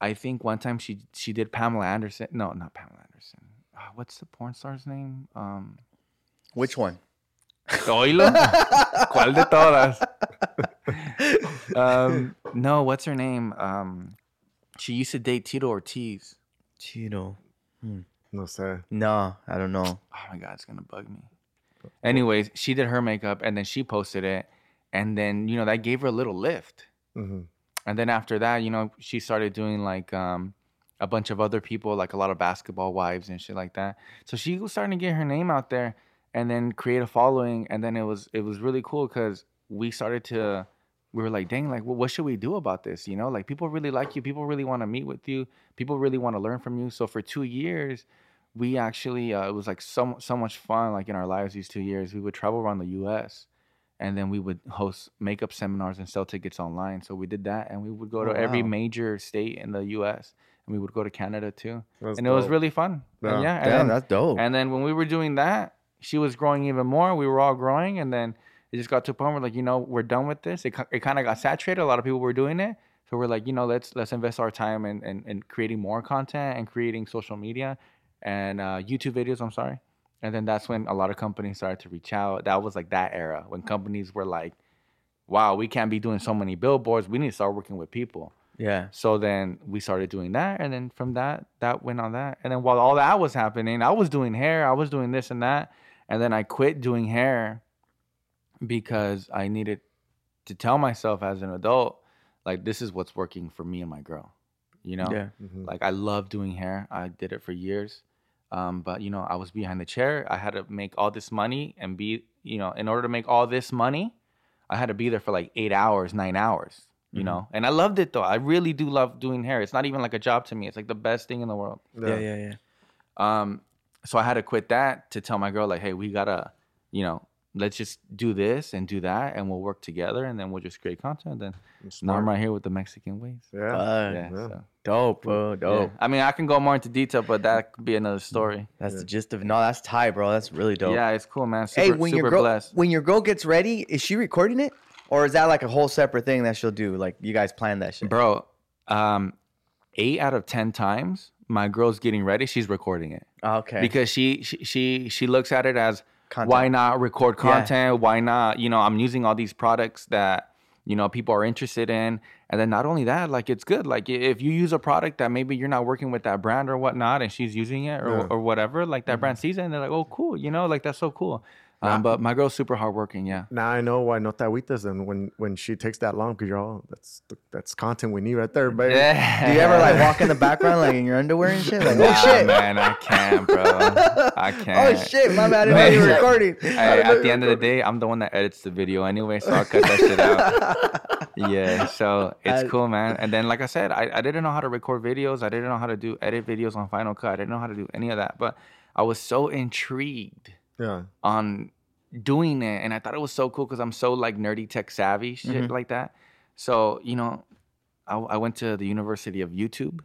i think one time she she did pamela anderson no not pamela anderson Ah, what's the porn star's name um Which one? Oilo. <laughs> ¿Cuál de todas? um, no, what's her name? Um, she used to date Tito Ortiz. Chino. No sé. No, I don't know. Oh my god, it's gonna bug me. Anyways, she did her makeup and then she posted it, and then you know that gave her a little lift. hmm And then after that, you know, she started doing like um, a bunch of other people, like a lot of basketball wives and shit like that. So she was starting to get her name out there, and then create a following. And then it was it was really cool because we started to we were like, dang, like, well, what should we do about this? You know, like people really like you, people really want to meet with you, people really want to learn from you. So for two years, we actually uh, it was like so so much fun. Like in our lives, these two years, we would travel around the U.S and then we would host makeup seminars and sell tickets online. So we did that, and we would go to Oh, every wow. major state in the U.S. and we would go to Canada too, That's and it was really fun. And Yeah. yeah, and Damn, then, that's dope. and then when we were doing that, she was growing even more. We were all growing, and then it just got to a point where like you know we're done with this. It it kind of got saturated. A lot of people were doing it, so we're like you know let's let's invest our time in in, in creating more content and creating social media and uh, YouTube videos. I'm sorry. And then that's when a lot of companies started to reach out. That was like that era when companies were like, wow, we can't be doing so many billboards. We need to start working with people. yeah. So then we started doing that. And then from that, that went on that. And then while all that was happening, I was doing hair, I was doing this and that. And then I quit doing hair because I needed to tell myself as an adult, like, this is what's working for me and my girl. You know? Yeah. Mhm. Like I love doing hair. I did it for years. Um, but you know, I was behind the chair. I had to make all this money and be, you know, in order to make all this money, I had to be there for like eight hours, nine hours, you Mhm. know. And I loved it though. I really do love doing hair. It's not even like a job to me. It's like the best thing in the world. Yeah. Yeah. Yeah. Um, so I had to quit that to tell my girl like, hey, we gotta, you know, let's just do this and do that, and we'll work together, and then we'll just create content. Then now I'm right here with the Mexican ways. Yeah. Uh, Yeah, yeah. so, Dope, bro. yeah. Dope. I mean, I can go more into detail, but that could be another story. That's the gist of it. No, that's tight, bro. That's really dope. Yeah, it's cool, man. Super, hey, when super your girl blessed. when your girl gets ready, is she recording it, or is that like a whole separate thing that she'll do? Like you guys plan that shit, bro um eight out of ten times my girl's getting ready she's recording it Okay. because she, she she she looks at it as Content. why not record Yeah. content why not you know i'm using all these products that you know people are interested in and then not only that like it's good like if you use a product that maybe you're not working with that brand or whatnot and she's using it or, Yeah. or whatever like Mm-hmm. that brand sees it and they're like oh cool you know like that's so cool um, but my girl's super hardworking yeah Now I know why not that agüitas and when when she takes that long because you're all that's that's content we need right there, baby. do you ever like walk in the background like in your underwear and shit? Like, oh Nah, shit, man i can't bro i <laughs> can't oh shit, my bad. I didn't know you were Man. recording. Hey, at the end of the day, I'm the one that edits the video anyway, so I'll cut that shit out. <laughs> Yeah, so it's I- cool, man. And then, like I said, I, I didn't know how to record videos. I didn't know how to do edit videos on Final Cut. I didn't know how to do any of that, but I was so intrigued Yeah. on doing it, and I thought it was so cool because I'm so like nerdy tech savvy shit Mm-hmm. like that. So you know, I, I went to the University of YouTube,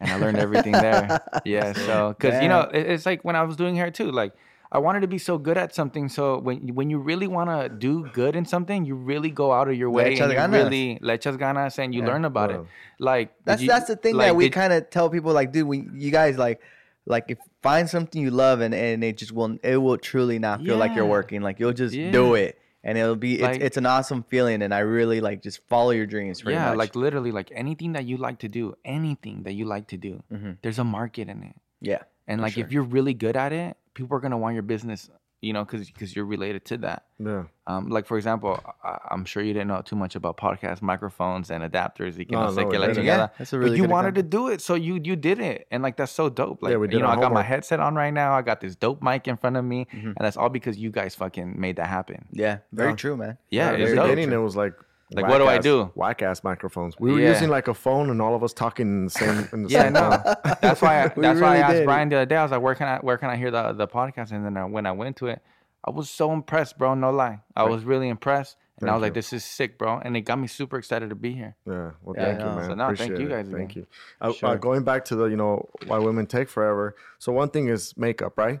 and I learned everything there. <laughs> Yeah, so because you know, it- it's like when I was doing hair too, like. I wanted to be so good at something. So when when you really want to do good in something, you really go out of your way and you really le echas ganas and you Yeah. learn about it. Like That's you- that's the thing like, that we kind of tell people like, dude, we you guys like like if find something you love and and it just will it will truly not feel like you're working. Like you'll just do it. And it'll be Like- it's, it's an awesome feeling, and I really like just follow your dreams. Yeah, much. like literally, like anything that you like to do, anything that you like to do, Mhm. there's a market in it. yeah, And like sure. if you're really good at it, people are gonna want your business, you know, because because you're related to that. Yeah. Um, like for example, I, I'm sure you didn't know too much about podcast microphones and adapters. Y que No, no, sé no, we qué la didn't. Yeah, that's a really but you wanted example. to do it, so you you did it, and like that's so dope. Like Yeah, we did you know, our I got my headset on right now. I got this dope mic in front of me, Mm-hmm. and that's all because you guys fucking made that happen. yeah, very Yeah. true, man. Yeah, At it's the dope. beginning, it was like. Like, what do I do? Whack ass microphones. We were Yeah. using like a phone, and all of us talking in the same. In the Yeah, same no. <laughs> That's why. I, <laughs> that's why I asked did. Brian the other day. I was like, "Where can I? Where can I hear the the podcast?" And then I, when I went to it, I was so impressed, bro. No lie, I was really impressed, and I Thank was like, "This is sick, bro," and it got me super excited to be here. Yeah. Well, thank I you, man. So, no, thank you it. guys Thank you. Uh, Sure. uh, going back to the, you know, why women take forever. So one thing is makeup, right?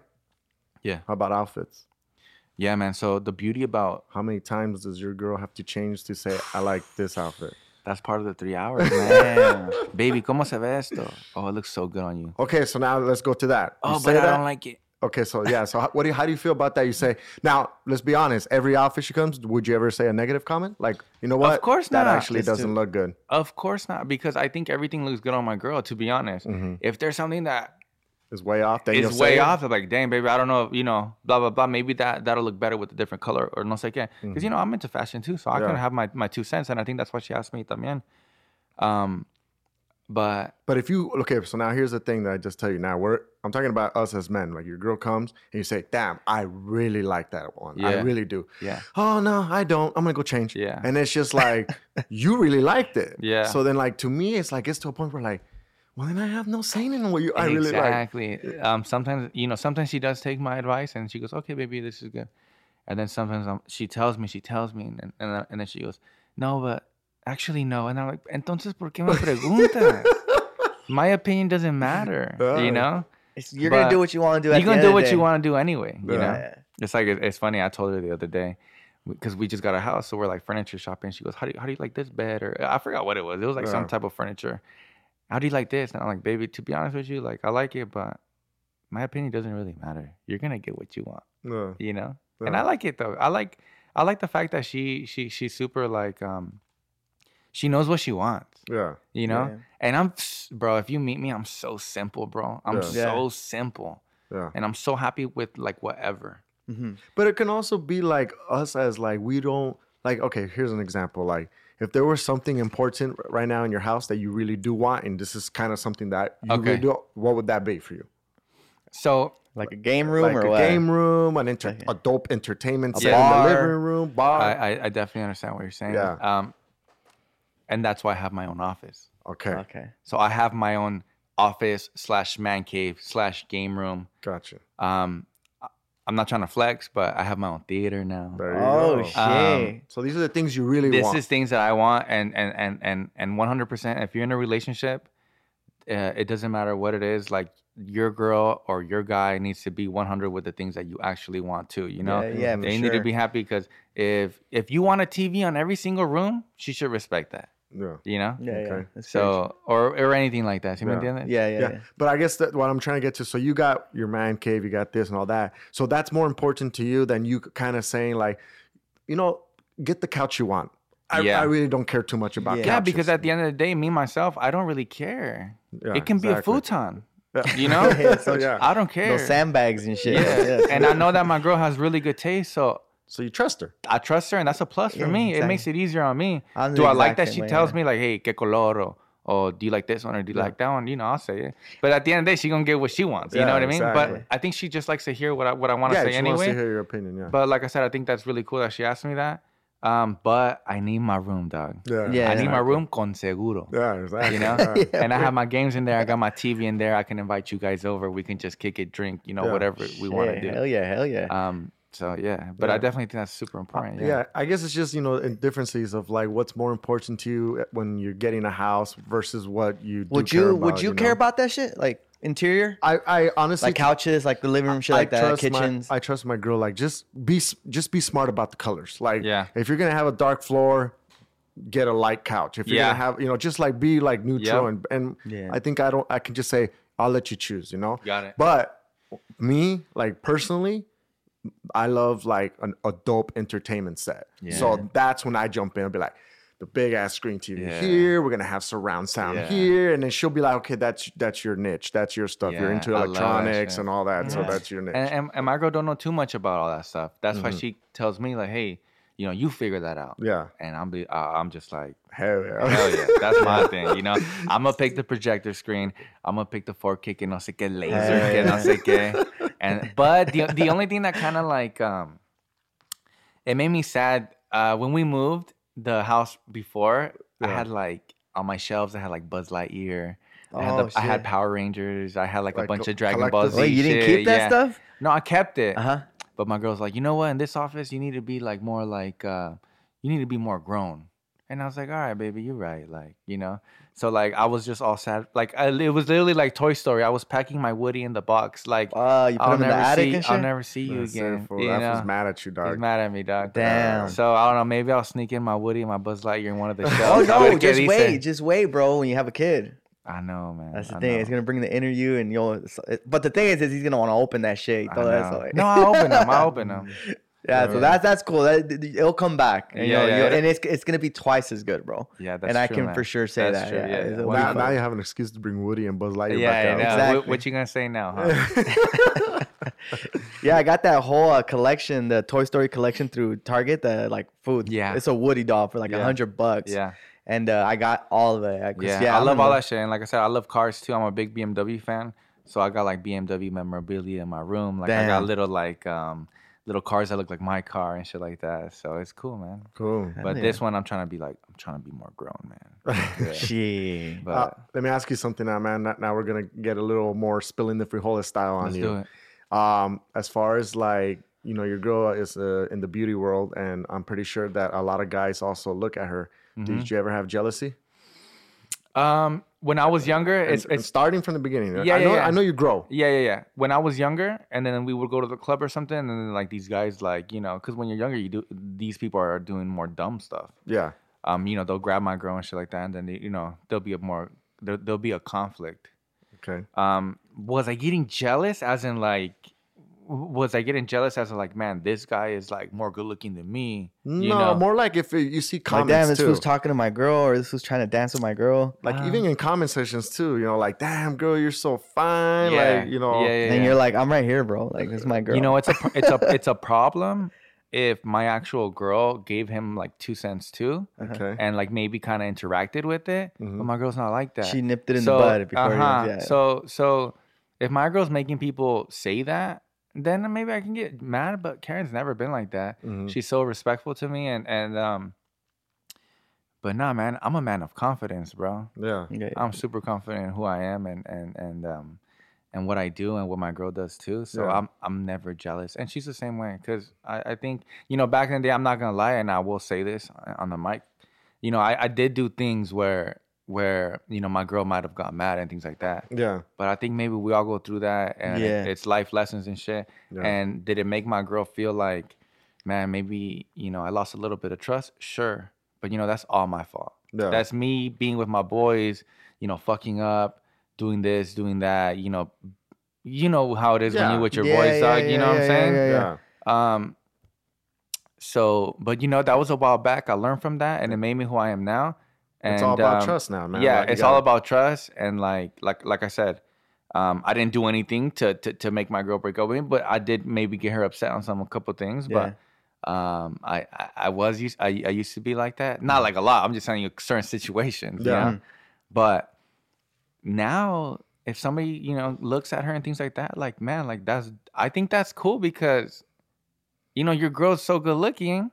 Yeah, How about outfits? Yeah, man. So the beauty about How many times does your girl have to change to say, "I like this outfit"? that's part of the three hours, <laughs> man. Baby, cómo se ve esto? Oh, it looks so good on you. Okay, so now let's go to that. You Oh, say but I that? don't like it. Okay, so yeah, so how, what do you, how do you feel about that? You say now, let's be honest. Every outfit she comes, would you ever say a negative comment? Like, you know what? Of course That not. actually It's doesn't to- look good. Of course not, because I think everything looks good on my girl. To be honest, Mm-hmm. if there's something that It's way off. You'll is way off. I'm like, dang, baby, I don't know, if, you know, blah blah blah. Maybe that that'll look better with a different color or no sé qué. Because you know, I'm into fashion too, so I Mm-hmm. Yeah. can have my my two cents, and I think that's why she asked me también. Um, but But if you okay, so now here's the thing that I just tell you. Now we're I'm talking about us as men. Like your girl comes and you say, "Damn, I really like that one. I really do." Yeah. Oh no, I don't. I'm gonna go change. Yeah. And it's just <laughs> like you really liked it. Yeah. So then, like to me, it's like it's to a point where like, well, then I have no say in what you. I really like. exactly. Um, sometimes you know, sometimes she does take my advice, and she goes, "Okay, baby, this is good." And then sometimes um, she tells me, she tells me, and and, then- and then she goes, "No, but actually no." And I'm like, "Entonces, ¿por qué me <laughs> preguntas?" my opinion doesn't matter, Yeah. you know. It's, you're gonna do what you want to do. You're gonna do of the what you want to do anyway, you know. Yeah. It's like it- it's funny. I told her the other day because we just got a house, so we're like furniture shopping. She goes, "How do you, how do you like this bed?" Or I forgot what it was. It was like some type of furniture. How do you like this? And I'm like, "Baby, to be honest with you, like I like it, but my opinion doesn't really matter. You're gonna get what you want, Yeah. you know." And I like it though. I like I like the fact that she she she's super like um she knows what she wants Yeah. you know Yeah. and i'm bro if you meet me i'm so simple bro i'm Yeah. Yeah. so simple Yeah. and i'm so happy with like whatever Mhm. But it can also be like us as like we don't like. Okay, here's an example. Like if there was something important right now in your house that you really do want, and this is kind of something that you really Okay. do, what would that be for you? so Like a game room like or a what? game room, an inter- Like- a dope entertainment A set in the living room, bar. I, I i definitely understand what you're saying Yeah. um and that's why i have my own office okay. Okay. so i have my own office slash man cave slash game room. Gotcha. Um, I- I'm not trying to flex, but I have my own theater now. There you Oh go. shit. Um, So these are the things you really want. this want. is things that I want, and and and and and 100. percent If you're in a relationship, uh, it doesn't matter what it is. Like your girl or your guy needs to be 100 with the things that you actually want to. You know, Yeah, yeah, for they need to be happy because if if you want a TV on every single room, she should respect that. Yeah. You know, yeah, yeah. Okay. That's so or or anything like that. ¿Sí me Yeah. entiendes? yeah, yeah, yeah. yeah. But I guess that what I'm trying to get to. So you got your man cave, you got this and all that. So that's more important to you than you kind of saying like, you know, get the couch you want. I, Yeah. I really don't care too much about Yeah. Yeah, couches. because at the end of the day, me myself, I don't really care. Yeah, it can be a futon. Yeah. You know, <laughs> Yeah, so Yeah. I don't care. No sandbags and shit. Yeah. <laughs> and I know that my girl has really good taste, so So you trust her. I trust her, and that's a plus for Yeah, me. It makes it easier on me. I'm Do I like that she way, tells yeah. me like, "Hey, qué color?" Or, or "Do you like this one?" or "Do you like that one?" You know, I'll say it. But at the end of the day, she gonna get what she wants. You know what I mean? exactly. But I think she just likes to hear what I what I want to yeah, say she wants to hear your opinion. Yeah. But like I said, I think that's really cool that she asked me that. Um, but I need my room, dog. yeah. Yeah. I need my room con seguro. Yeah, exactly. You know, <laughs> Yeah. and I have my games in there. I got my TV in there. I can invite you guys over. We can just kick it, drink, you know, Yeah. whatever we want to do. Hell yeah, hell yeah. Um, so yeah, but I definitely think that's super uh, important. yeah. Yeah. I guess it's just you know in differences of like what's more important to you uh, when you're getting a house versus what you do would care you about, would you, care know? about that shit? Like interior? I I honestly Like couches, like the living room shit I like that, trust my- kitchens. I trust my girl. Like just be just be smart about the colors. Like Yeah. if you're gonna have a dark floor, get a light couch. If you're Yeah. gonna have you know just like be like neutral Yep. and and Yeah. I think I don't I can just say I'll let you choose. You know. Got it. But me like personally. I love like an, a dope entertainment set. So that's when I jump in and be like, the big ass screen TV Yeah. here. We're gonna have surround sound Yeah. here, and then she'll be like, okay, that's that's your niche, that's your stuff. You're into I that electronics and all that, so that's your niche. And, and and my girl don't know too much about all that stuff. That's Mm-hmm. why she tells me like, hey, you know, you figure that out. yeah, And I'm be, uh, I'm just like, hell yeah, hell yeah, that's my <laughs> thing. You know, I'm gonna pick the projector screen. I'm gonna pick the 4K que no sé qué laser, Hell que no yeah. sé qué. And but the the only thing that kind of like um, it made me sad uh when we moved the house before. I had like on my shelves, I had like Buzz Lightyear. I had, Oh, the, I had. Power Rangers. I had like, Like a bunch of Dragon Ball Z. Wait, you didn't shit, keep that yeah. stuff? No, I kept it. Uh huh. But my girl's like, you know what? In this office, you need to be like more like, uh, you need to be more grown. And I was like, all right, baby, you're right. Like, you know. So like, I was just all sad. Like, I, it was literally like Toy Story. I was packing my Woody in the box. Like, Uh, you put I'll them in the never attic see, and I'll never see you That's again. fool. you That know? was mad at you, He's dog. mad at me, dog. Damn. So I don't know. Maybe I'll sneak in my Woody and my Buzz Lightyear in one of the <laughs> Oh shelves. A no, <laughs> just wait, just wait, bro. When you have a kid, I know, man. that's the I thing. know. It's gonna bring the inner you, and you'll. But the thing is, is he's gonna want to open that shit. I Throw that know. No, I open them. I open them. <laughs> Yeah, so that's that's cool. That, it'll come back, and, Yeah, yeah, yeah. and it's it's gonna be twice as good, bro. Yeah, that's and I true, can man. for sure say That's that. true, Yeah, yeah, yeah. Well, Now, now you have an excuse to bring Woody and Buzz Lightyear Yeah, back I out. Exactly. What, what you gonna say now? Huh? <laughs> Yeah, I got that whole uh, collection, the Toy Story collection through Target. The like food. Yeah. it's a Woody doll for like a Yeah. hundred bucks. yeah. And uh, I got all of it. 'cause, Yeah, I I'm love all the- that shit. And like I said, I love cars too. I'm a big BMW fan. So I got like BMW memorabilia in my room. Like I got little like um little cars that look like my car and shit like that. So it's cool, man. Cool. But yeah. this one I'm trying to be like I'm trying to be more grown, man. <laughs> Yeah. <laughs> Shit. But Uh, let me ask you something now, man. Now- Now we're gonna get a little more spilling the frijoles style on let's you. do it. Um, as far as like you know, your girl is uh, in the beauty world, and I'm pretty sure that a lot of guys also look at her. Mm-hmm. Did you ever have jealousy? Um when I was younger, it's it's starting from the beginning. Yeah, I yeah, know. yeah. I know you grow. Yeah, yeah, yeah. When I was younger, and then we would go to the club or something, and then like these guys, like you know, because when you're younger, you do these people are doing more dumb stuff. Yeah. Um, you know, they'll grab my girl and shit like that, and then they, you know, there'll be a more there, there'll be a conflict. Okay. Um, was I getting jealous? As in, like, was I getting jealous? As in, like, man, this guy is like more good looking than me. You no, know? more like if you see Like, comments damn, this too. was talking to my girl, or this was trying to dance with my girl. like Ah. even in comment sections too. You know, like damn girl, you're so fine. Yeah, Like you know. yeah, yeah, And yeah. you're like, I'm right here, bro. Like, this is my girl. You know, it's a it's a it's <laughs> a problem if my actual girl gave him like two cents too. Okay. and like maybe kind of interacted with it. Mhm. But my girl's not like that. she nipped it in so, the bud before. uh-huh. yeah. So so if my girl's making people say that, then maybe I can get mad. But Karen's never been like that. Mhm. She's so respectful to me, and and um. but nah, man, I'm a man of confidence, bro. Yeah. Okay. I'm super confident in who I am and and and um and what I do and what my girl does too. So Yeah. I'm I'm never jealous, and she's the same way. Cause I I think you know back in the day, I'm not gonna lie, and I will say this on the mic. You know, I I did do things where where you know my girl might have got mad and things like that. Yeah. But I think maybe we all go through that, and it- Yeah. it's life lessons and shit. Yeah. And did it make my girl feel like, man, maybe you know I lost a little bit of trust? Sure, but you know that's all my fault. Yeah. That's me being with my boys, you know, fucking up, doing this, doing that. You know, you know how it is when you with your Yeah, boys, yeah, dog. yeah, you know what I'm saying? yeah, Yeah. Um. So, but you know that was a while back. I learned from that, and it made me who I am now. And, It's all about um, trust now, man. yeah, Like, you it's all gotta- about trust and like like like I said, um, I didn't do anything to, to to make my girl break up with me, but I did maybe get her upset on some a couple things. But um, I, I I was used I, I used to be like that. Not like a lot. I'm just telling you certain situations. Yeah. Yeah. But now, if somebody you know looks at her and things like that, like man, like that's I think that's cool because you know your girl's so good looking.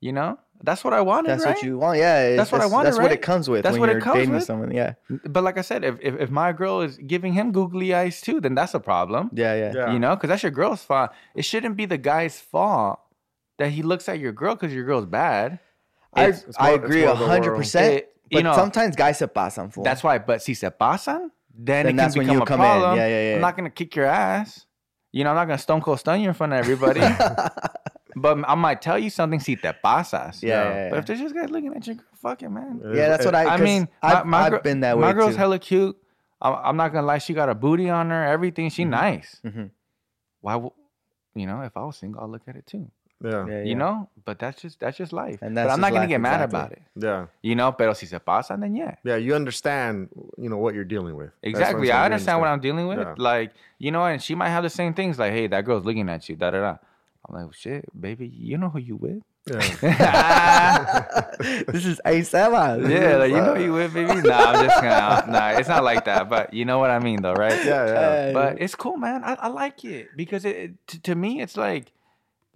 You know, that's what I wanted. That's right? what you want. Yeah. it's- That's what I wanted, That's what it comes with That's when what it you're comes dating with. someone. Yeah. But like I said, if, if if my girl is giving him googly eyes too, then that's a problem. Yeah. Yeah. Yeah. You know, because that's your girl's fault. It shouldn't be the guy's fault that he looks at your girl because your girl's bad. I, It's- it's I more- it's agree a hundred percent. It- you But know- sometimes guys se pasan fool. That's why. But si se pasan, then, Then it can that's when become you a come in. problem. Yeah, yeah, yeah. I'm not gonna kick your ass. You know, I'm not gonna stone cold stun you in front of everybody. <laughs> but I might tell you something. Si te pasas. Yeah, yeah, yeah. But if there's just guys looking at you, fuck it, man. Yeah, that's what I. I 'cause mean, I've, my, my I've girl- been that way My girl's too. hella cute. I'm, I'm not gonna lie. She got a booty on her. Everything. She nice. Mhm. Why? w- You know, if I was single, I'd look at it too. Yeah. Yeah, You know, but that's just that's just life. And but I'm not gonna life, get mad exactly. about it. Yeah. You know, pero si se pasa, then yeah. Yeah. You understand, you know, what you're dealing with. That's what I'm Exactly. I you understand what I'm dealing with. Yeah. Like, you know, and she might have the same things. Like, hey, that girl's looking at you. Da da da. I'm like, shit, baby, you know who you with? Yeah. <laughs> this is A Sebas. yeah, like you know who you with, baby. Nah, I'm just gonna. Nah, it's not like that. But you know what I mean, though, right? <laughs> yeah. Yeah. But it's cool, man. I, I like it because it, it to, to me it's like,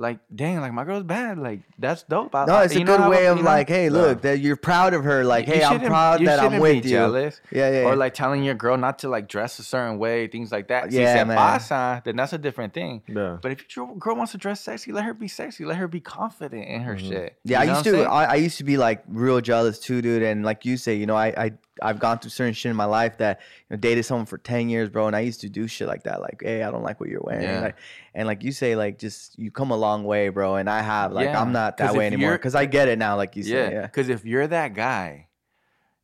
like dang, like my girl's bad. Like that's dope. I, No, it's a you know good how- way of you know? like, hey, look, that you're proud of her. Like, hey, I'm proud that I'm with be you. Jealous. Yeah, yeah. Or like telling your girl not to like dress a certain way, things like that. Si Yeah, se man. pasa, then that's a different thing. Yeah. But if your girl wants to dress sexy, let her be sexy. Let her be confident in her mm-hmm. shit. Yeah, You I used to. I, I used to be like real jealous too, dude. And like you say, you know, I I I've gone through certain shit in my life that you know dated someone for ten years, bro. And I used to do shit like that, like, hey, I don't like what you're wearing. Yeah. Like, and like you say, like just you come a long way, bro. And I have like Yeah, I'm not that way anymore because I get it now, like you. Yeah, Yeah. because if you're that guy,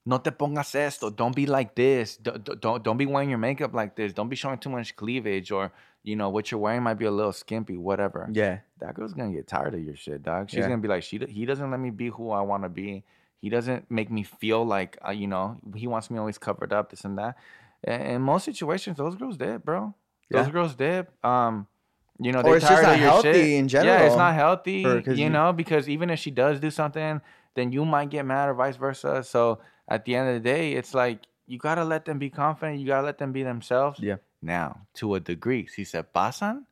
no te pongas esto. Don't be like this. Don't, don't don't be wearing your makeup like this. Don't be showing too much cleavage, or you know what you're wearing might be a little skimpy, whatever. Yeah. that girl's gonna get tired of your shit, dog. She's Yeah. gonna be like, she he doesn't let me be who I want to be. He doesn't make me feel like, uh, you know, he wants me always covered up, this and that. And in most situations, those girls did, bro. Those Yeah. girls did. Um, you know, Or they it's just not healthy shit. in general. Yeah, it's not healthy. you you- know, because even if she does do something, then you might get mad or vice versa. So at the end of the day, it's like you gotta let them be confident. You gotta let them be themselves. Yeah. Now, to a degree, si se pasan,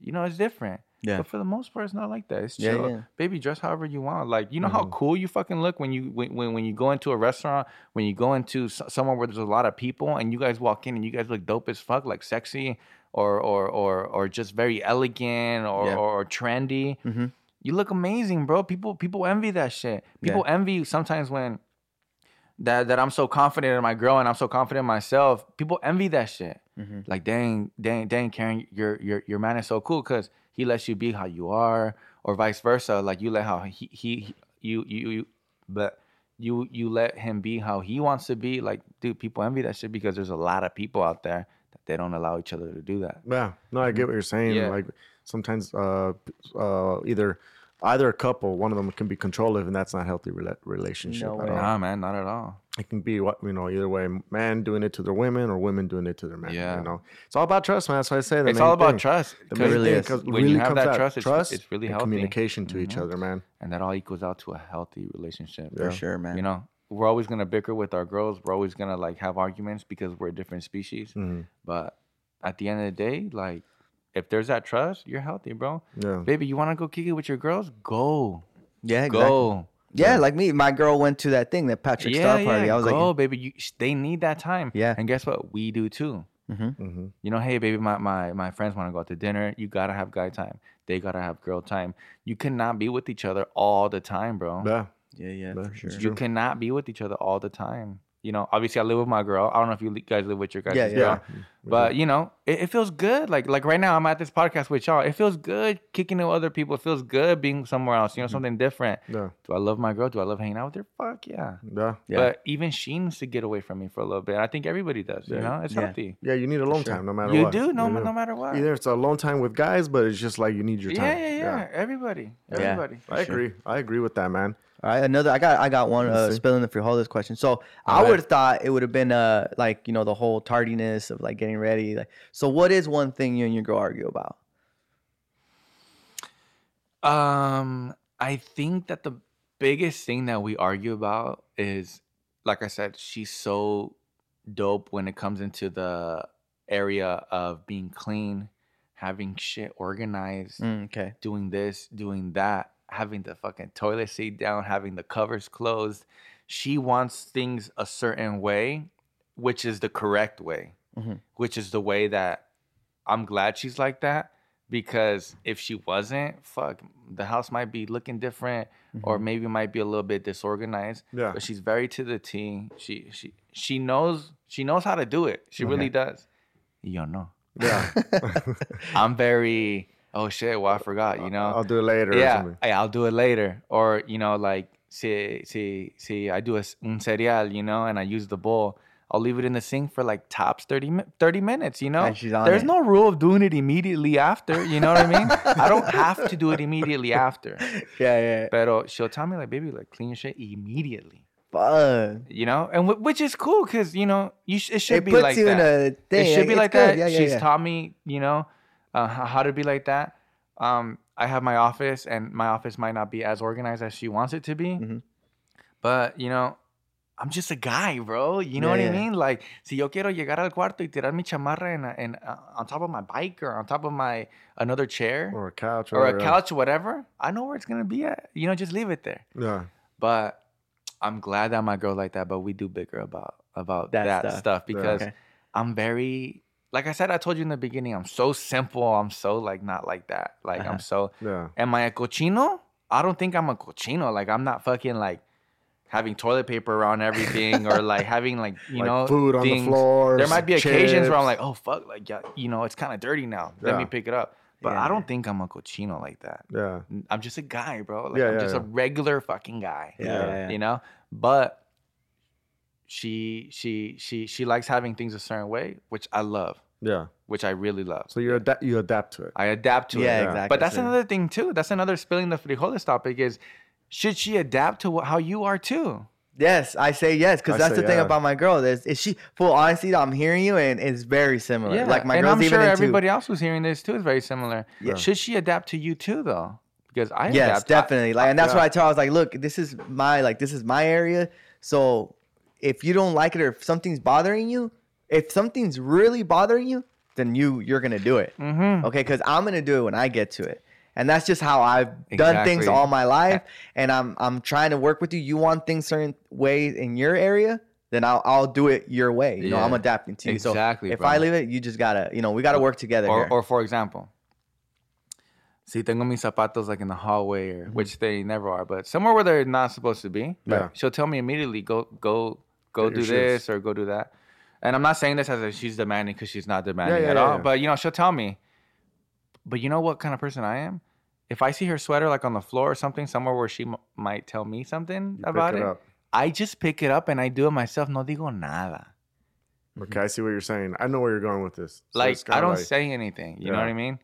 you know, it's different. Yeah. But for the most part, it's not like that. It's Yeah, chill. yeah. Baby, dress however you want. Like, you know how cool you fucking look when you when, when when you go into a restaurant, when you go into s- somewhere where there's a lot of people, and you guys walk in and you guys look dope as fuck, like sexy or or or or just very elegant or Yeah. or, trendy. Mhm. You look amazing, bro. People people envy that shit. People envy sometimes when that that I'm so confident in my girl and I'm so confident in myself. People envy that shit. Mm-hmm. Like, dang, dang, dang, Karen, your your your man is so cool because he lets you be how you are, or vice versa. Like you let how he he, you, you you but you you let him be how he wants to be. Like, dude, people envy that shit because there's a lot of people out there that they don't allow each other to do that. Yeah, no, I get what you're saying. Yeah. Like sometimes, uh, uh, either either a couple, one of them can be controlling, and that's not a healthy rela- relationship No at way. all. Nah, man, not at all. It can be what you know, either way, man doing it to their women or women doing it to their men. Yeah. you know, it's all about trust, man. That's why I say the It's all about thing. trust. The 'cause main really thing, is. 'cause when really you have that out trust, it's, trust it's really healthy. communication to each Mhm. other, man. and that all equals out to a healthy relationship. For sure, man. You know, we're always gonna bicker with our girls. We're always gonna like have arguments because we're a different species. Mhm. But at the end of the day, like if there's that trust, you're healthy, bro. Yeah, Baby, you wanna go kick it with your girls? Go, Yeah, exactly. go. Yeah, like me, my girl went to that thing, that Patrick Starrr party. I was go, like, "Oh, baby, you, they need that time. Yeah. and guess what? We do too. Mm-hmm. You know, hey, baby, my my my friends want to go out to dinner. You gotta have guy time. They gotta have girl time. You cannot be with each other all the time, bro. Yeah. yeah, yeah, Yeah, for sure. You cannot be with each other all the time. You know, obviously, I live with my girl. I don't know if you guys live with your guys' Yeah, girl, yeah. but you know, it, it feels good. Like like right now, I'm at this podcast with y'all. It feels good kicking it with other people. It feels good being somewhere else. You know, mm. something different. Yeah. Do I love my girl? Do I love hanging out with her? Fuck yeah. Yeah. Yeah. But even she needs to get away from me for a little bit. I think everybody does. You Yeah. know, it's Yeah. healthy. Yeah, you need alone time no matter You what. do no, You no matter what. Either it's a long time with guys, but it's just like you need your yeah, time. yeah, yeah, Everybody, Yeah. everybody. I agree. I agree with that, man. All right, another. I got I got one. Uh, spilling the frijoles question. So I All right. would have thought it would have been uh like you know the whole tardiness of like getting ready. Like, so what is one thing you and your girl argue about? Um, I think that the biggest thing that we argue about is, like I said, she's so dope when it comes into the area of being clean, having shit organized, Mm, okay. doing this, doing that, having the fucking toilet seat down, having the covers closed. She wants things a certain way, which is the correct way, Mhm. which is the way that I'm glad she's like that because if she wasn't, fuck, the house might be looking different or maybe might be a little bit disorganized. Yeah. But she's very to the T. She she she knows she knows how to do it. She really does. You know. Yeah. <laughs> I'm very oh shit, well I forgot, you know. I'll do it later yeah, something. hey, I'll do it later. Or, you know, like see see see I do a un cereal, you know, and I use the bowl. I'll leave it in the sink for like tops 30, 30 minutes, you know? And she's on There's it. no rule of doing it immediately after, you know what I mean? I don't have to do it immediately after. <laughs> Yeah, yeah. But she'll tell me like, baby, like clean your shit immediately. Fun. You know, and wh- which is cool because you know you sh- it should It be like that. in a thing. It should be It's like good. that. Yeah, yeah, She's yeah. taught me, you know, uh, how to be like that. Um, I have my office, and my office might not be as organized as she wants it to be, Mhm. but you know, I'm just a guy, bro. You know Yeah, what yeah. I mean? Like, si yo quiero llegar al cuarto y tirar mi chamarra en uh, on top of my bike or on top of my another chair Or a couch. or a whatever. couch, whatever, I know where it's gonna be at. You know, just leave it there. Yeah. But I'm glad that my girl like that. But we do bicker about about That that, stuff. stuff, Yeah. because Okay. I'm very like I said. I told you in the beginning. I'm so simple. I'm so like not like that. Like. I'm <laughs> so. Yeah. Am I a cochino? I don't think I'm a cochino. Like I'm not fucking like having toilet paper around everything or like <laughs> having like you Like know food on the things. floor, There might be occasions where I'm like, oh fuck, like yeah, you know, it's kind of dirty now. Let me pick it up. But Yeah. I don't think I'm a cochino like that. Yeah. I'm just a guy, bro. Like Yeah, I'm yeah, just a regular fucking guy. Yeah, yeah, yeah. You know? But she she she she likes having things a certain way, which I love, Yeah. which I really love. So you adapt. You adapt to it. I adapt to Yeah, it. exactly. But that's So- another thing too. That's another spilling the frijoles topic is should she adapt to what, how you are too? Yes, I say yes because that's say the thing yeah. about my girl. Is, is she? Full honesty, I'm hearing you, and it's very similar. like my and girl's I'm even sure into. everybody else who's hearing this too is very similar. Yeah. Should she adapt to you too though? Because I Yes, adapt. I- definitely. Like, and that's yeah. what I tell. her. I was like, look, this is my like, this is my area. So if you don't like it or if something's bothering you, if something's really bothering you, then you you're gonna do it. Mhm. Okay, because I'm gonna do it when I get to it. And that's just how I've done things all my life. And I'm I'm trying to work with you. You want things certain ways in your area, then I'll I'll do it your way. You know, I'm adapting to you. Exactly, So if bro. I leave it, you just gotta, you know, we gotta work together. or, here. or for example, si tengo mis zapatos like in the hallway, or which they never are, but somewhere where they're not supposed to be, Yeah. she'll tell me immediately, go, go, go do this shoes. or go do that. And I'm not saying this as if she's demanding because she's not demanding yeah, at yeah, all. yeah. But you know, she'll tell me. But you know what kind of person I am? If I see her sweater like on the floor or something, somewhere where she m- might tell me something You about it it. I just pick it up and I do it myself. No digo nada. Okay, I see what you're saying. I know where you're going with this. So like I don't like- say anything. You know what I mean?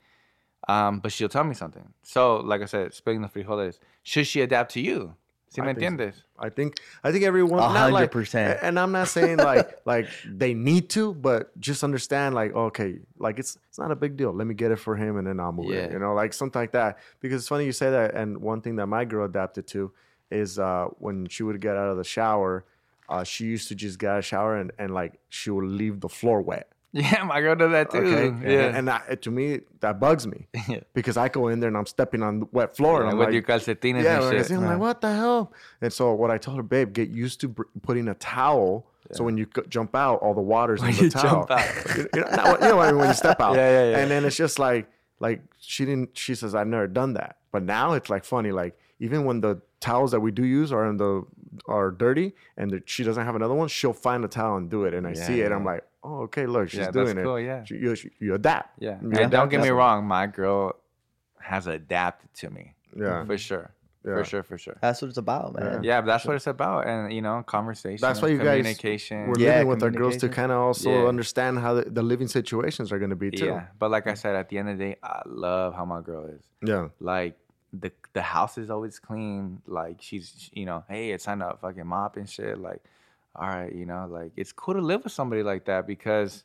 Um, but she'll tell me something. So, like I said, spilling the frijoles. Should she adapt to you? Si I me think so. I think I think everyone A not hundred like- percent. a- And I'm not saying like <laughs> like they need to, but just understand like okay, like it's it's not a big deal. Let me get it for him and then I'll move it. You know, like something like that. Because it's funny you say that. And one thing that my girl adapted to is uh when she would get out of the shower, uh she used to just get out of shower and, and like she would leave the floor wet. <laughs> Yeah, my girl does that too. Okay, Yeah. and, and I, to me that bugs me <laughs> Yeah. because I go in there and I'm stepping on wet floor and I'm with like, your calcetines yeah, and I shit. I'm like, what the hell? And so what I told her, babe, get used to br- putting a towel. So when you jump out, all the water's in the you towel. jump out. you, <laughs> you know, not- you know what I mean, when you step out. Yeah, yeah, yeah. And then it's just like, like she didn't. She says, I've never done that. But now it's like funny. Like even when the towels that we do use are in the are dirty, and she doesn't have another one, she'll find a towel and do it. And I Yeah, see it, yeah. I'm like, oh, okay, look, she's Yeah, that's doing it. cool, yeah. She- you, you adapt. Yeah. You And don't get me wrong, my girl has adapted to me. Yeah. For sure. Yeah. For sure, for sure. That's what it's about, man. Yeah, but that's what it's about. And you know, conversation. That's why you guys communication. we're Yeah, living with our girls to kind of also Yeah. understand how the, the living situations are going to be too. Yeah. But like I said, at the end of the day, I love how my girl is. Yeah. Like the the house is always clean. Like she's you know, hey, it's time to fucking mop and shit. Like, all right, you know, like it's cool to live with somebody like that because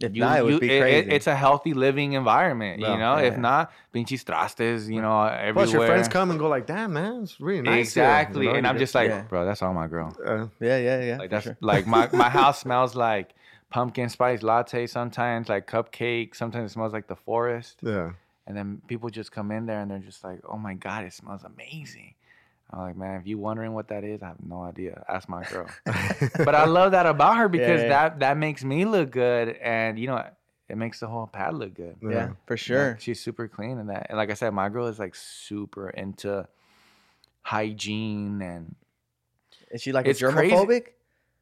If you, not, it would you- be it- it- it's a healthy living environment. Yeah, you know, yeah. if not, pinches trastes, you know, everywhere. Plus, your friends come and go like, "Damn, man, it's really nice." here," you Exactly, know, and I'm just like, Yeah. bro, that's all my girl. uh, yeah, yeah, yeah. Like that's sure. like my my <laughs> house smells like pumpkin spice latte sometimes, like cupcake. Sometimes it smells like the forest. yeah. And then people just come in there and they're just like, "Oh my god, it smells amazing." I'm like, man, if you wondering what that is, I have no idea. Ask my girl. <laughs> but I love that about her because yeah. that that makes me look good, and you know, it makes the whole pad look good. yeah, Yeah. for sure. she's super clean and that. And like I said, my girl is like super into hygiene and Is she like It's a germophobic?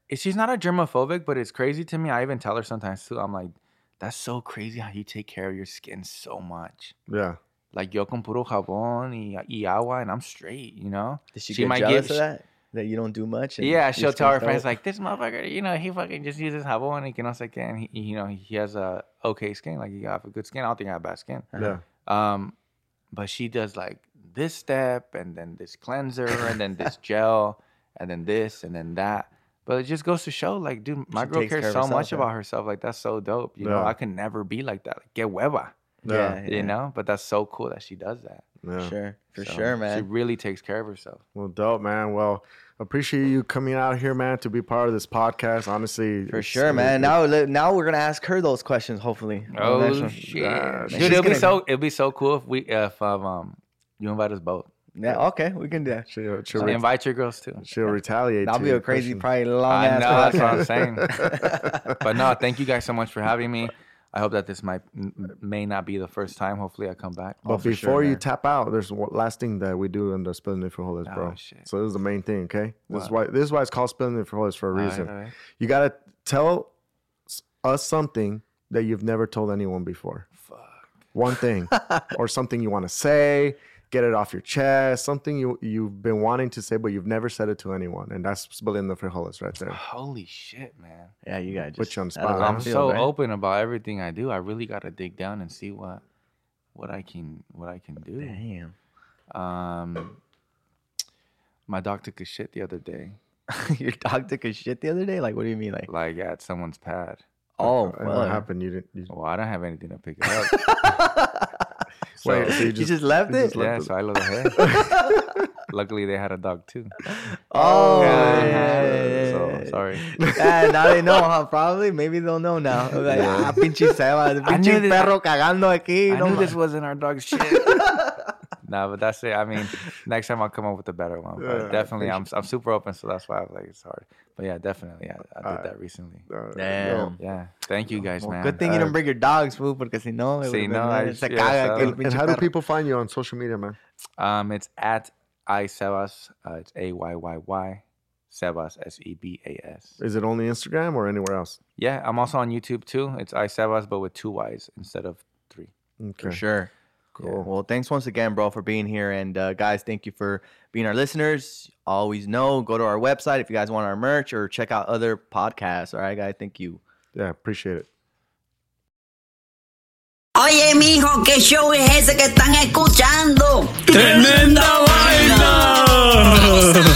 it- she's not a germophobic, but it's crazy to me. I even tell her sometimes too. I'm like, that's so crazy how you take care of your skin so much. Yeah. Like yo con puro jabón y, y agua, and I'm straight. You know. Does she, She get might jealous get- of that? That you don't do much? and Yeah, she'll tell her friends like, this motherfucker, you know, he fucking just uses jabón y que no sé qué, and he, you know, he has a okay skin. Like he got a good skin. I don't think I have bad skin. Yeah. Um, but she does like this step and then this cleanser and then this gel and then this and then that. But it just goes to show, like, dude, my She girl cares care so herself, much yeah. about herself. Like, that's so dope. You know, I can never be like that. Like, get hueva. Yeah, Yeah. You know, but that's so cool that she does that. Yeah. For sure, for So sure, man. She really takes care of herself. Well, dope, man. Well, appreciate you coming out here, man, to be part of this podcast. Honestly, For sure, man. Now, now we're gonna ask her those questions. Hopefully. Oh shit, Yeah, dude! It'll be gonna- so it'll be so cool if we if um you invite us both. Yeah. Okay, we can do that. she'll, she'll, So re- invite your girls too. she'll retaliate. That'll be a crazy, probably long I know <laughs> that's what I'm saying. <laughs> <laughs> but no, thank you guys so much for having me. I hope that this might may not be the first time. Hopefully, I come back. But for before sure, you tap out, there's one last thing that we do in the spilling the frijoles, bro. Oh, shit. So this is the main thing, okay? This is why this is why it's called spilling the frijoles for a All reason. all right. You gotta tell us something that you've never told anyone before. Fuck. One thing, or something you want to say, get it off your chest. Something you you've been wanting to say, but you've never said it to anyone, and that's spilling the frijoles right there. Holy shit, man! yeah, you got to Put you on the spot. I'm field, so right? open about everything I do. I really got to dig down and see what what I can what I can do. Damn. Um, my dog took a shit the other day, <laughs> Your dog took a shit the other day. Like, what do you mean? Like, like at someone's pad. oh, what happened? You didn't. You, Well, I don't have anything to pick it up. <laughs> so, Wait, so you <laughs> just, left you it? just left yeah, it. so I love it. <laughs> Luckily, they had a dog too. Oh, Yeah, yeah, yeah, yeah, so sorry. Yeah, now they know, <laughs> huh? Probably. Maybe they'll know now. Like, ah, pinche Seba, I knew pinche this- perro cagando aquí. I no knew ma- this wasn't our dog's shit. nah, but that's it. I mean, next time I'll come up with a better one. But Yeah, definitely, I'm I'm super open, so that's why I'm like it's hard. But yeah, definitely, I, I did Alright. that recently. uh, Damn. Yeah, thank you guys, Well, man. good thing you didn't bring your dogs, fool, porque si no, it Si would've no, been- I- se yeah, caga so- And, and how do people find you on social media, man? Um, it's at I Sebas. Uh, it's A Y Y Y. Sebas S E B A S. Is it only Instagram or anywhere else? Yeah, I'm also on YouTube too. It's I Sebas, but with two Y's instead of three. Okay. For sure. Cool. Well, thanks once again, bro, for being here. And uh, guys, thank you for being our listeners. Always know, go to our website if you guys want our merch or check out other podcasts. All right, guys. Thank you. Yeah, appreciate it. Oye, mijo, ¿qué show es ese que están escuchando? ¡Tremenda vaina! <laughs>